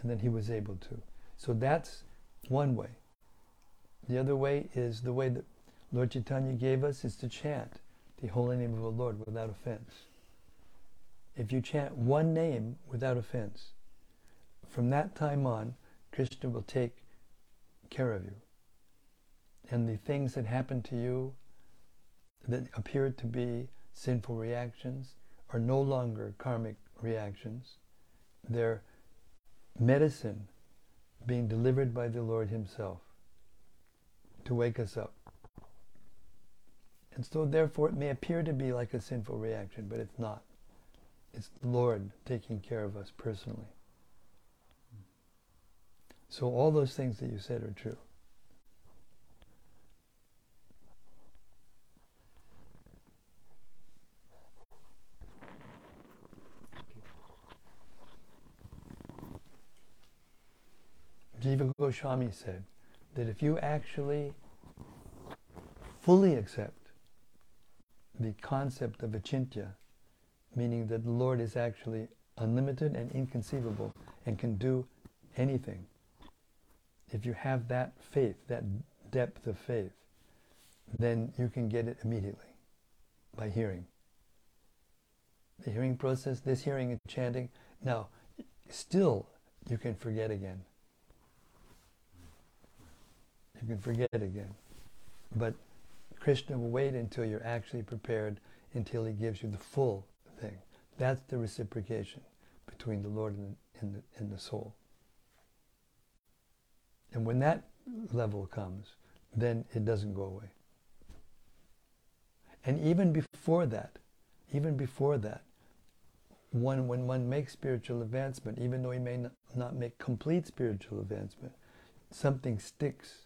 And then he was able to. So that's one way. The other way is the way that Lord Chaitanya gave us is to chant the holy name of the Lord without offense. If you chant one name without offense, from that time on, Krishna will take care of you. And the things that happen to you that appear to be sinful reactions are no longer karmic reactions. They're medicine being delivered by the Lord Himself to wake us up. And so, therefore, it may appear to be like a sinful reaction, but it's not. It's the Lord taking care of us personally. So, all those things that you said are true. Jiva Goswami said that if you actually fully accept the concept of achintya, meaning that the Lord is actually unlimited and inconceivable and can do anything, if you have that faith, that depth of faith, then you can get it immediately by hearing. The hearing process, this hearing and chanting, now, still you can forget again. You can forget again. But Krishna will wait until you're actually prepared, until he gives you the full thing. That's the reciprocation between the Lord and the, and the, and the soul. And when that level comes, then it doesn't go away. And even before that, even before that, one, when one makes spiritual advancement, even though he may not make complete spiritual advancement, something sticks,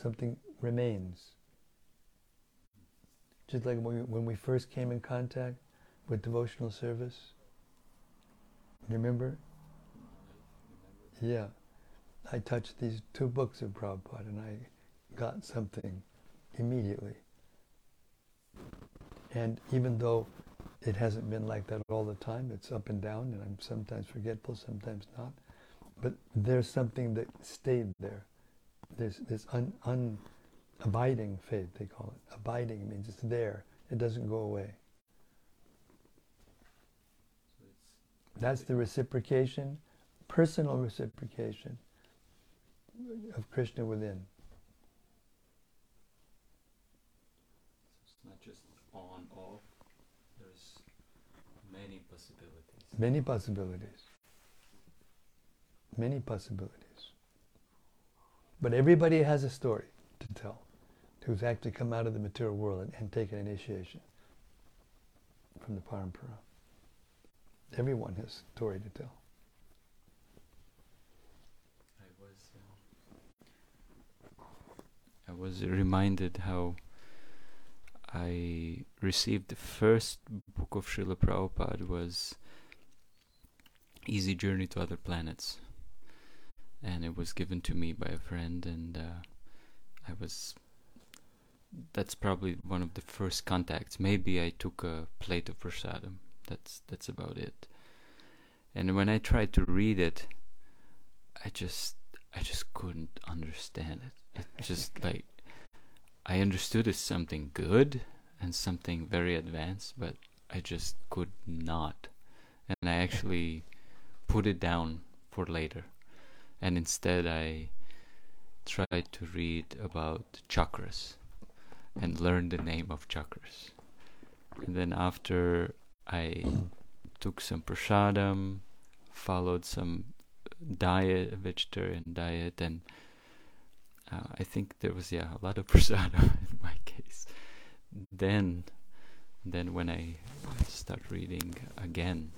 something remains. Just like when we, first came in contact with devotional service. Remember? Yeah. I touched these two books of Prabhupada and I got something immediately. And even though it hasn't been like that all the time, it's up and down, and I'm sometimes forgetful, sometimes not. But there's something that stayed there. There's this un, un, abiding faith, they call it. Abiding means it's there, it doesn't go away. That's the reciprocation, personal reciprocation of Krishna within. It's not just on, off. There's many possibilities. Many possibilities. Many possibilities. But everybody has a story to tell who's actually come out of the material world and, and taken initiation from the parampara. Everyone has a story to tell. I was uh, I was reminded how I received the first book of Srila Prabhupada was Easy Journey to Other Planets. And it was given to me by a friend and uh, I was that's probably one of the first contacts. Maybe I took a plate of prasadam. That's that's about it. And when I tried to read it, I just I just couldn't understand it. It just like I understood it's something good and something very advanced, but I just could not. And I actually put it down for later. And instead I tried to read about chakras and learn the name of chakras. And then after I took some prasadam, followed some diet, vegetarian diet, and uh, I think there was yeah a lot of prasadam in my case. Then, then when I start reading again,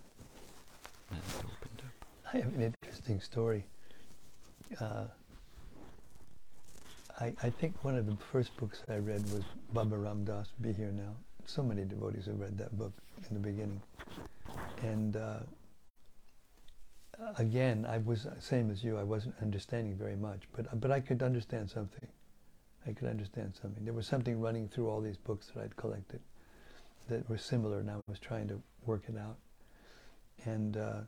it opened up. I have an interesting story. Uh, I, I think one of the first books I read was Baba Ram Dass, Be Here Now. So many devotees have read that book in the beginning. And uh, again, I was same as you. I wasn't understanding very much, but but I could understand something. I could understand something. There was something running through all these books that I'd collected that were similar, and I was trying to work it out. And uh,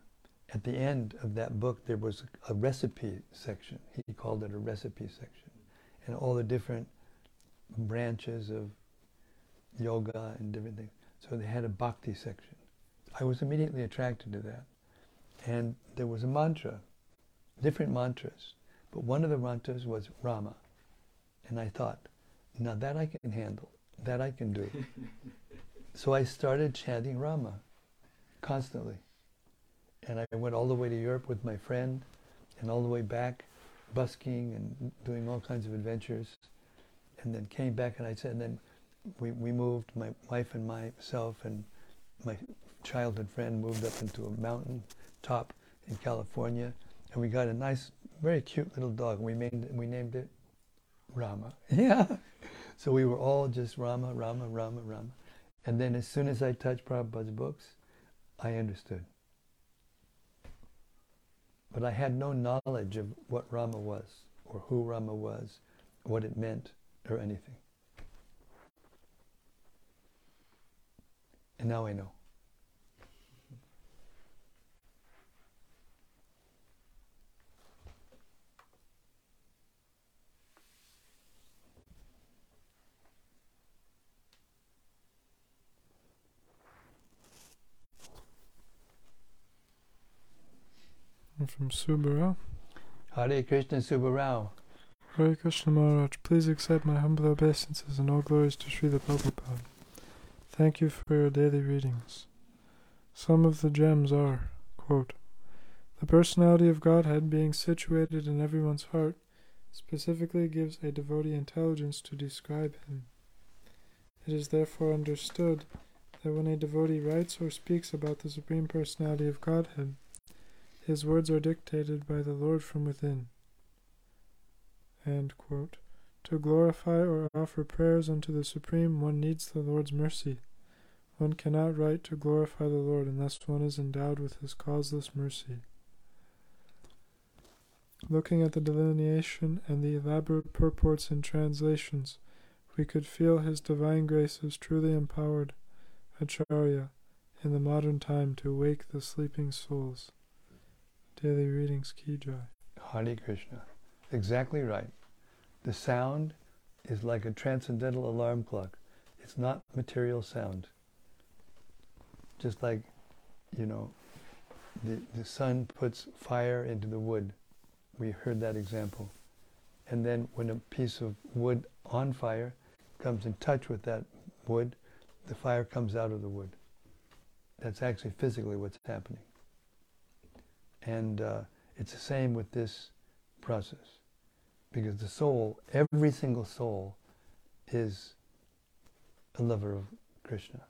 at the end of that book, there was a recipe section. He called it a recipe section and all the different branches of yoga and different things. So they had a bhakti section. I was immediately attracted to that. And there was a mantra, different mantras, but one of the mantras was Rama. And I thought, now that I can handle, that I can do. so I started chanting Rama constantly. And I went all the way to Europe with my friend and all the way back busking and doing all kinds of adventures. And then came back and I said, and then we, we moved, my wife and myself and my childhood friend moved up into a mountain top in California. And we got a nice, very cute little dog. We named we named it Rama. Yeah. So we were all just Rama, Rama, Rama, Rama. And then as soon as I touched Prabhupada's books, I understood. But I had no knowledge of what Rama was, or who Rama was, what it meant, or anything. And now I know. From Subarao. Hare Krishna Subarao. Hare Krishna Maharaj, please accept my humble obeisances and all glories to Srila Prabhupada. Thank you for your daily readings. Some of the gems are, quote, The personality of Godhead being situated in everyone's heart specifically gives a devotee intelligence to describe him. It is therefore understood that when a devotee writes or speaks about the Supreme Personality of Godhead, his words are dictated by the Lord from within. To glorify or offer prayers unto the Supreme, one needs the Lord's mercy. One cannot write to glorify the Lord unless one is endowed with his causeless mercy. Looking at the delineation and the elaborate purports and translations, we could feel his divine grace has truly empowered Acharya in the modern time to wake the sleeping souls. Daily Readings. Hare Krishna. Exactly right. The sound is like a transcendental alarm clock. It's not material sound. Just like, you know, the, the sun puts fire into the wood. We heard that example. And then when a piece of wood on fire comes in touch with that wood, the fire comes out of the wood. That's actually physically what's happening. And uh, it's the same with this process. Because the soul, every single soul, is a lover of Krishna.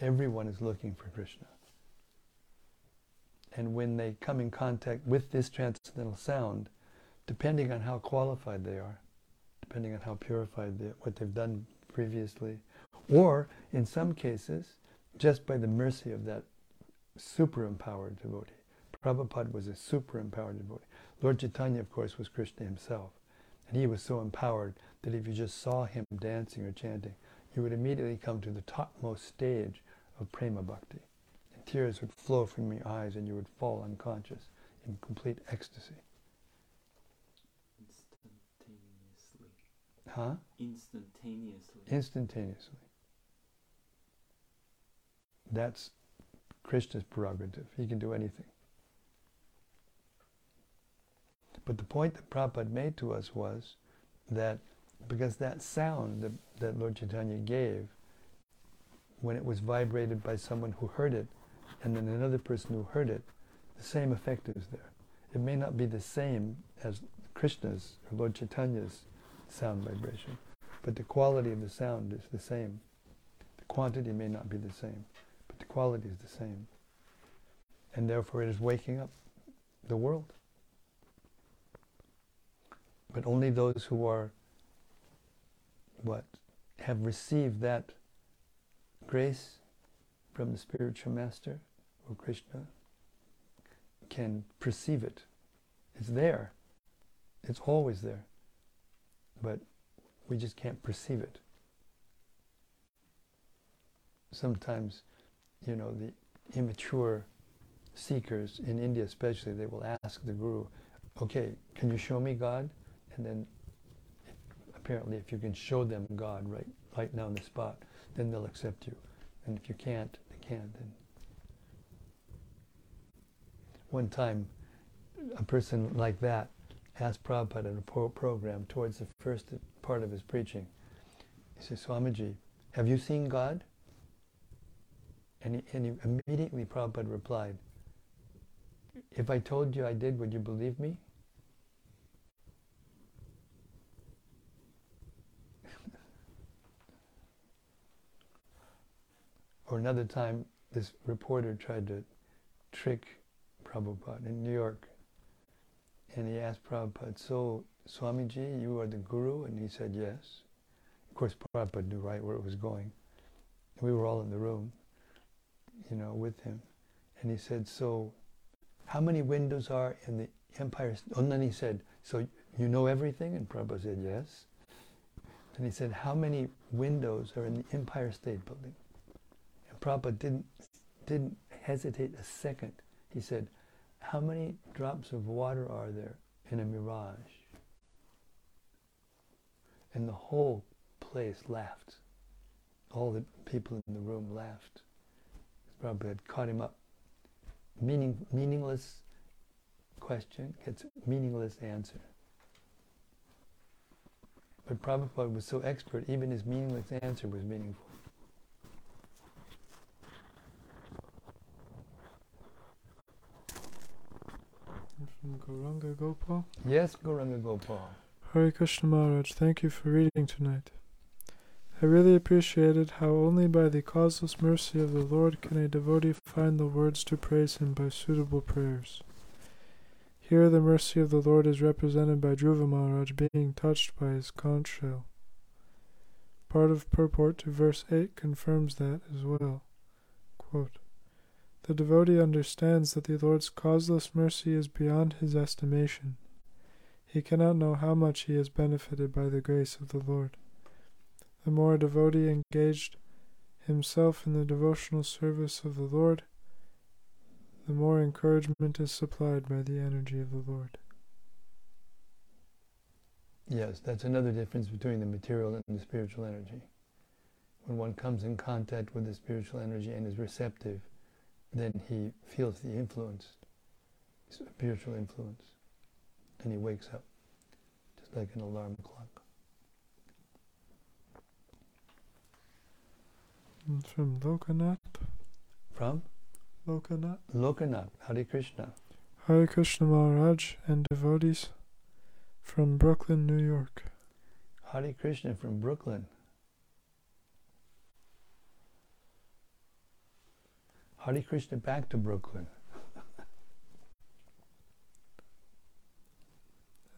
Everyone is looking for Krishna. And when they come in contact with this transcendental sound, depending on how qualified they are, depending on how purified they, what they've done previously, or in some cases, just by the mercy of that super empowered devotee. Prabhupada was a super empowered devotee. Lord Chaitanya, of course, was Krishna himself. And he was so empowered that if you just saw him dancing or chanting, you would immediately come to the topmost stage of prema bhakti. And tears would flow from your eyes and you would fall unconscious in complete ecstasy. Instantaneously. Huh? Instantaneously. Instantaneously. That's Krishna's prerogative. He can do anything. But the point that Prabhupada made to us was that because that sound that, that Lord Chaitanya gave, when it was vibrated by someone who heard it, and then another person who heard it, the same effect is there. It may not be the same as Krishna's or Lord Chaitanya's sound vibration, but the quality of the sound is the same. The quantity may not be the same, quality is the same. And therefore it is waking up the world. But only those who are what have received that grace from the spiritual master or Krishna can perceive it. It's there. It's always there. But we just can't perceive it. Sometimes, you know, the immature seekers in India especially, they will ask the guru, okay, can you show me God? And then apparently if you can show them God right right now on the spot, then they'll accept you. And if you can't, they can't. And one time, a person like that asked Prabhupada in a pro- program towards the first part of his preaching. He said, Swamiji, have you seen God? And and immediately Prabhupada replied, If I told you I did, would you believe me? or another time, this reporter tried to trick Prabhupada in New York. And he asked Prabhupada, so Swamiji, you are the guru? And he said, yes. Of course, Prabhupada knew right where it was going. We were all in the room, you know, with him. And he said, so how many windows are in the Empire? And then he said, so you know everything? And Prabhupada said, yes. And he said, how many windows are in the Empire State Building? And Prabhupada didn't, didn't hesitate a second. He said, how many drops of water are there in a mirage? And the whole place laughed. All the people in the room laughed. Prabhupada had caught him up. Meaning, meaningless question gets meaningless answer. But Prabhupada was so expert, even his meaningless answer was meaningful. From Gauranga Gopal. Yes, Gauranga Gopal. Hare Krishna Maharaj, thank you for reading tonight. I really appreciated how only by the causeless mercy of the Lord can a devotee find the words to praise him by suitable prayers. Here the mercy of the Lord is represented by Dhruva Maharaj being touched by his conch shell. Part of purport to verse 8 confirms that as well. Quote, the devotee understands that the Lord's causeless mercy is beyond his estimation. He cannot know how much he has benefited by the grace of the Lord. The more a devotee engaged himself in the devotional service of the Lord, the more encouragement is supplied by the energy of the Lord. Yes, that's another difference between the material and the spiritual energy. When one comes in contact with the spiritual energy and is receptive, then he feels the influence, spiritual influence, and he wakes up, just like an alarm clock. From Lokanath. From Lokanath. Lokanath, Hare Krishna. Hare Krishna Maharaj and devotees from Brooklyn, New York. Hare Krishna from Brooklyn. Hare Krishna back to Brooklyn.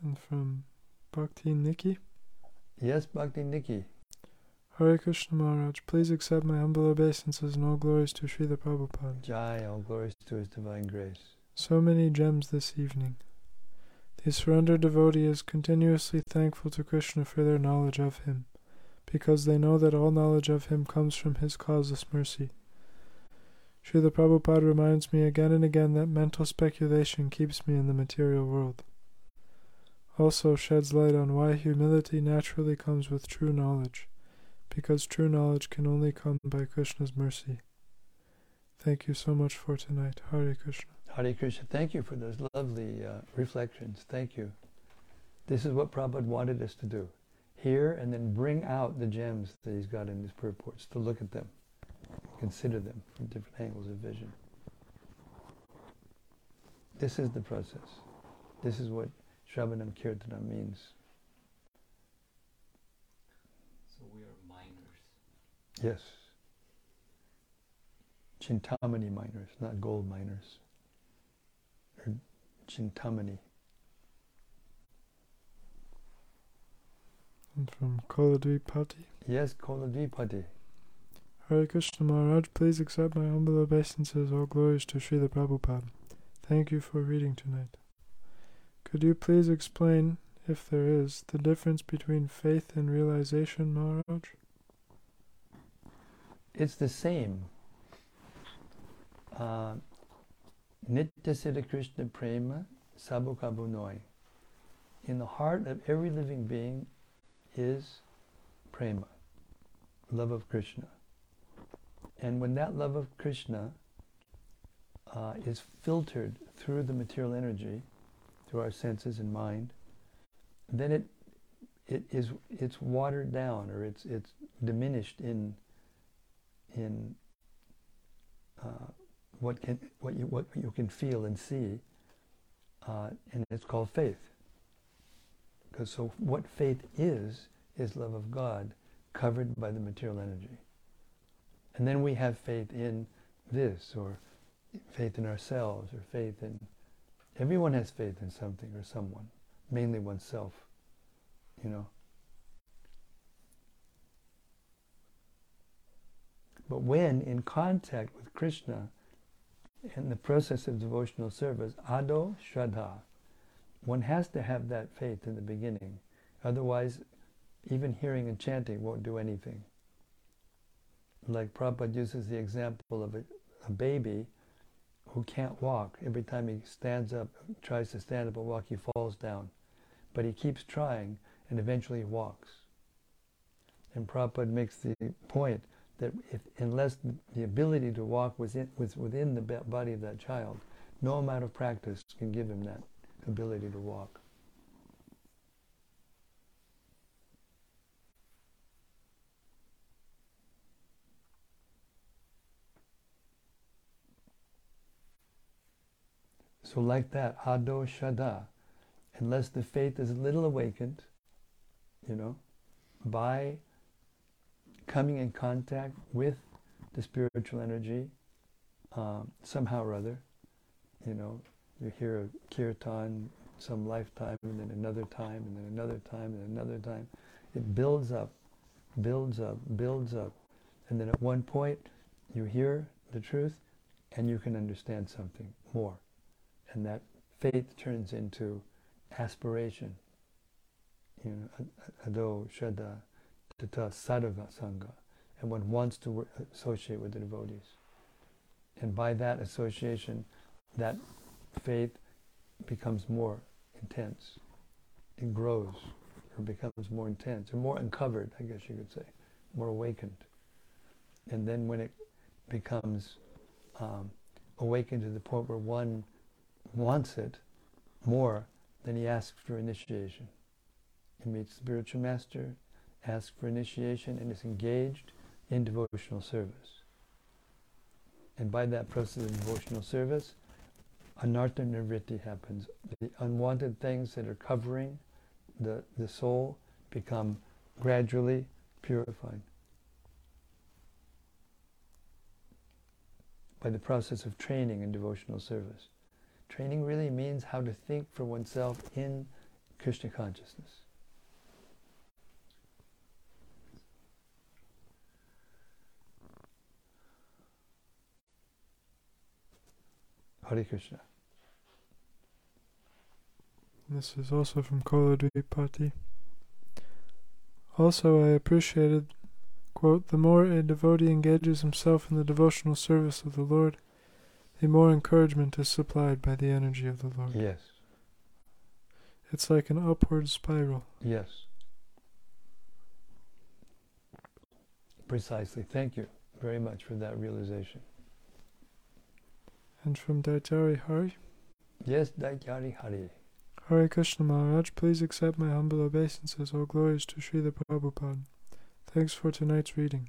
And from Bhakti Nikki. Yes, Bhakti Nikki. Hare Krishna Maharaj, please accept my humble obeisances and all glories to Srila Prabhupada. Jai, all glories to His divine grace. So many gems this evening. The surrendered devotee is continuously thankful to Krishna for their knowledge of him, because they know that all knowledge of him comes from his causeless mercy. Srila Prabhupada reminds me again and again that mental speculation keeps me in the material world. Also sheds light on why humility naturally comes with true knowledge, because true knowledge can only come by Krishna's mercy. Thank you so much for tonight. Hare Krishna. Hare Krishna, thank you for those lovely uh, reflections. Thank you. This is what Prabhupada wanted us to do. Hear and then bring out the gems that he's got in his purports, to look at them, consider them from different angles of vision. This is the process. This is what Shravanam Kirtanam means. So we are miners. Yes. Chintamani miners, not gold miners. Or Chintamani. And from Koladvipati. Yes, Koladvipati. Hare Krishna Maharaj, please accept my humble obeisances. All glories to Srila Prabhupada. Thank you for reading tonight. Could you please explain, if there is, the difference between faith and realization, Maharaj? It's the same. Uh, Nitya Siddha Krishna Prema Sabukabunoi. In the heart of every living being is prema, love of Krishna. And when that love of Krishna uh, is filtered through the material energy, through our senses and mind, then it it is it's watered down or it's it's diminished in in uh, what can what you what you can feel and see, uh, and it's called faith. Because so what faith is is love of God, covered by the material energy. And then we have faith in this, or faith in ourselves, or faith in. Everyone has faith in something or someone, mainly oneself, you know. But when in contact with Krishna in the process of devotional service, ado shraddha, one has to have that faith in the beginning. Otherwise, even hearing and chanting won't do anything. Like Prabhupada uses the example of a, a baby who can't walk. Every time he stands up, tries to stand up and walk, he falls down. But he keeps trying and eventually walks. And Prabhupada makes the point that if, unless the ability to walk was, in, was within the body of that child, no amount of practice can give him that ability to walk. So like that, ado shraddha, unless the faith is a little awakened, you know, by coming in contact with the spiritual energy um, somehow or other. You know, you hear a kirtan some lifetime and then another time and then another time and another time. It builds up, builds up, builds up. And then at one point you hear the truth and you can understand something more. And that faith turns into aspiration. You know, ado, shraddha, tata, sadhava sangha. And one wants to associate with the devotees. And by that association, that faith becomes more intense. It grows or becomes more intense or more uncovered, I guess you could say, more awakened. And then when it becomes um, awaken to the point where one wants it more than he asks for initiation. He meets the spiritual master, asks for initiation, and is engaged in devotional service. And by that process of devotional service, anartha nivritti happens. The unwanted things that are covering the, the soul become gradually purified. By the process of training in devotional service. Training really means how to think for oneself in Krishna consciousness. Hare Krishna. This is also from Koladvipati. Also, I appreciated, quote, the more a devotee engages himself in the devotional service of the Lord, the more encouragement is supplied by the energy of the Lord. Yes. It's like an upward spiral. Yes. Precisely. Thank you very much for that realization. And from Daitari Hari, Yes, Daitari Hari. Hare Krishna Maharaj, please accept my humble obeisances, all glories to Srila Prabhupada. Thanks for tonight's reading.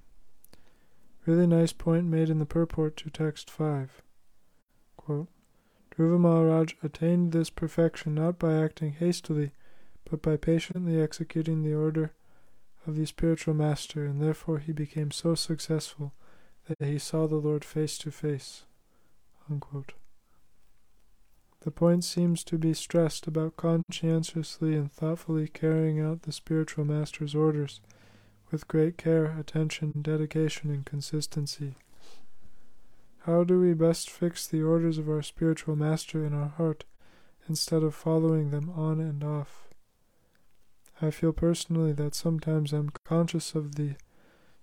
Really nice point made in the purport to text 5. Quote, Dhruva Maharaj attained this perfection not by acting hastily, but by patiently executing the order of the spiritual master, and therefore he became so successful that he saw the Lord face to face. Unquote. The point seems to be stressed about conscientiously and thoughtfully carrying out the spiritual master's orders with great care, attention, dedication, and consistency. How do we best fix the orders of our spiritual master in our heart instead of following them on and off? I feel personally that sometimes I'm conscious of the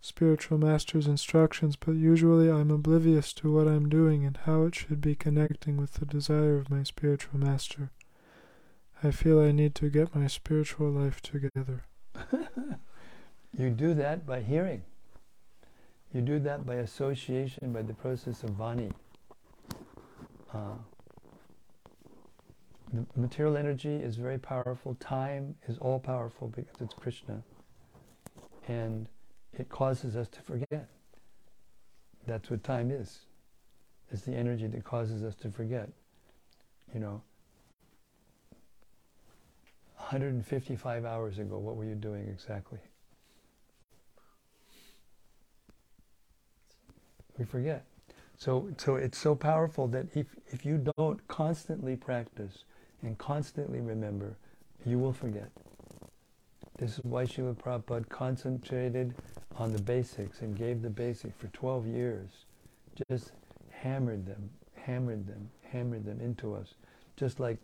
spiritual master's instructions, but usually I'm oblivious to what I'm doing and how it should be connecting with the desire of my spiritual master. I feel I need to get my spiritual life together. you do that by hearing. You do that by association, by the process of vani. Uh, the material energy is very powerful. Time is all powerful because it's Krishna. And it causes us to forget. That's what time is. It's the energy that causes us to forget. You know, 155 hours ago, what were you doing exactly? We forget. So, so it's so powerful that if, if you don't constantly practice and constantly remember, you will forget. This is why Srila Prabhupada concentrated on the basics and gave the basic for 12 years. Just hammered them, hammered them, hammered them into us. Just like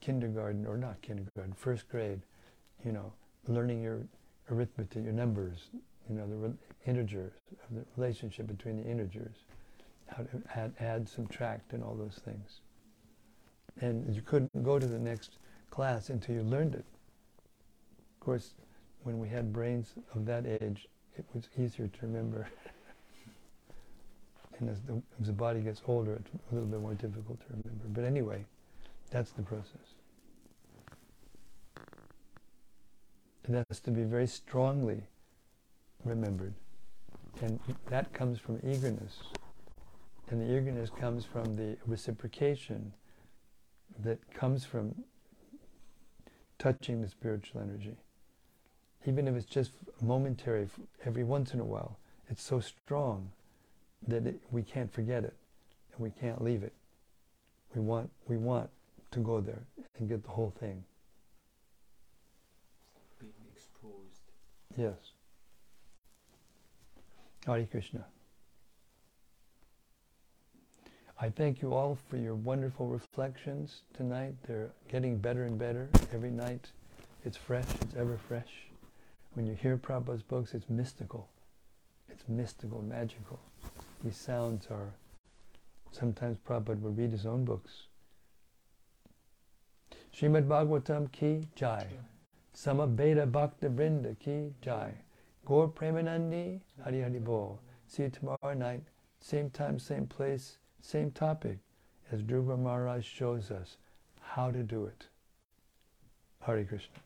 kindergarten, or not kindergarten, first grade, you know, learning your arithmetic, your numbers, you know, the re- integers, the relationship between the integers, how to add, add, subtract, and all those things. And you couldn't go to the next class until you learned it. Of course, when we had brains of that age, it was easier to remember. and as the, as the body gets older, it's a little bit more difficult to remember. But anyway, that's the process. It has to be very strongly remembered. And that comes from eagerness. And the eagerness comes from the reciprocation that comes from touching the spiritual energy. Even if it's just momentary, every once in a while, it's so strong that it, we can't forget it and we can't leave it. We want, we want to go there and get the whole thing. Being exposed. Yes. Hare Krishna. I thank you all for your wonderful reflections tonight. They're getting better and better every night. It's fresh, it's ever fresh. When you hear Prabhupada's books, it's mystical. It's mystical, magical. These sounds are, sometimes Prabhupada would read his own books. Srimad Bhagavatam ki jai. Samaveta Bhakta Vrinda ki jai. Gaur Premanandi Hari Hari Bol. See you tomorrow night, same time, same place, same topic, as Dhruva Maharaj shows us how to do it. Hare Krishna.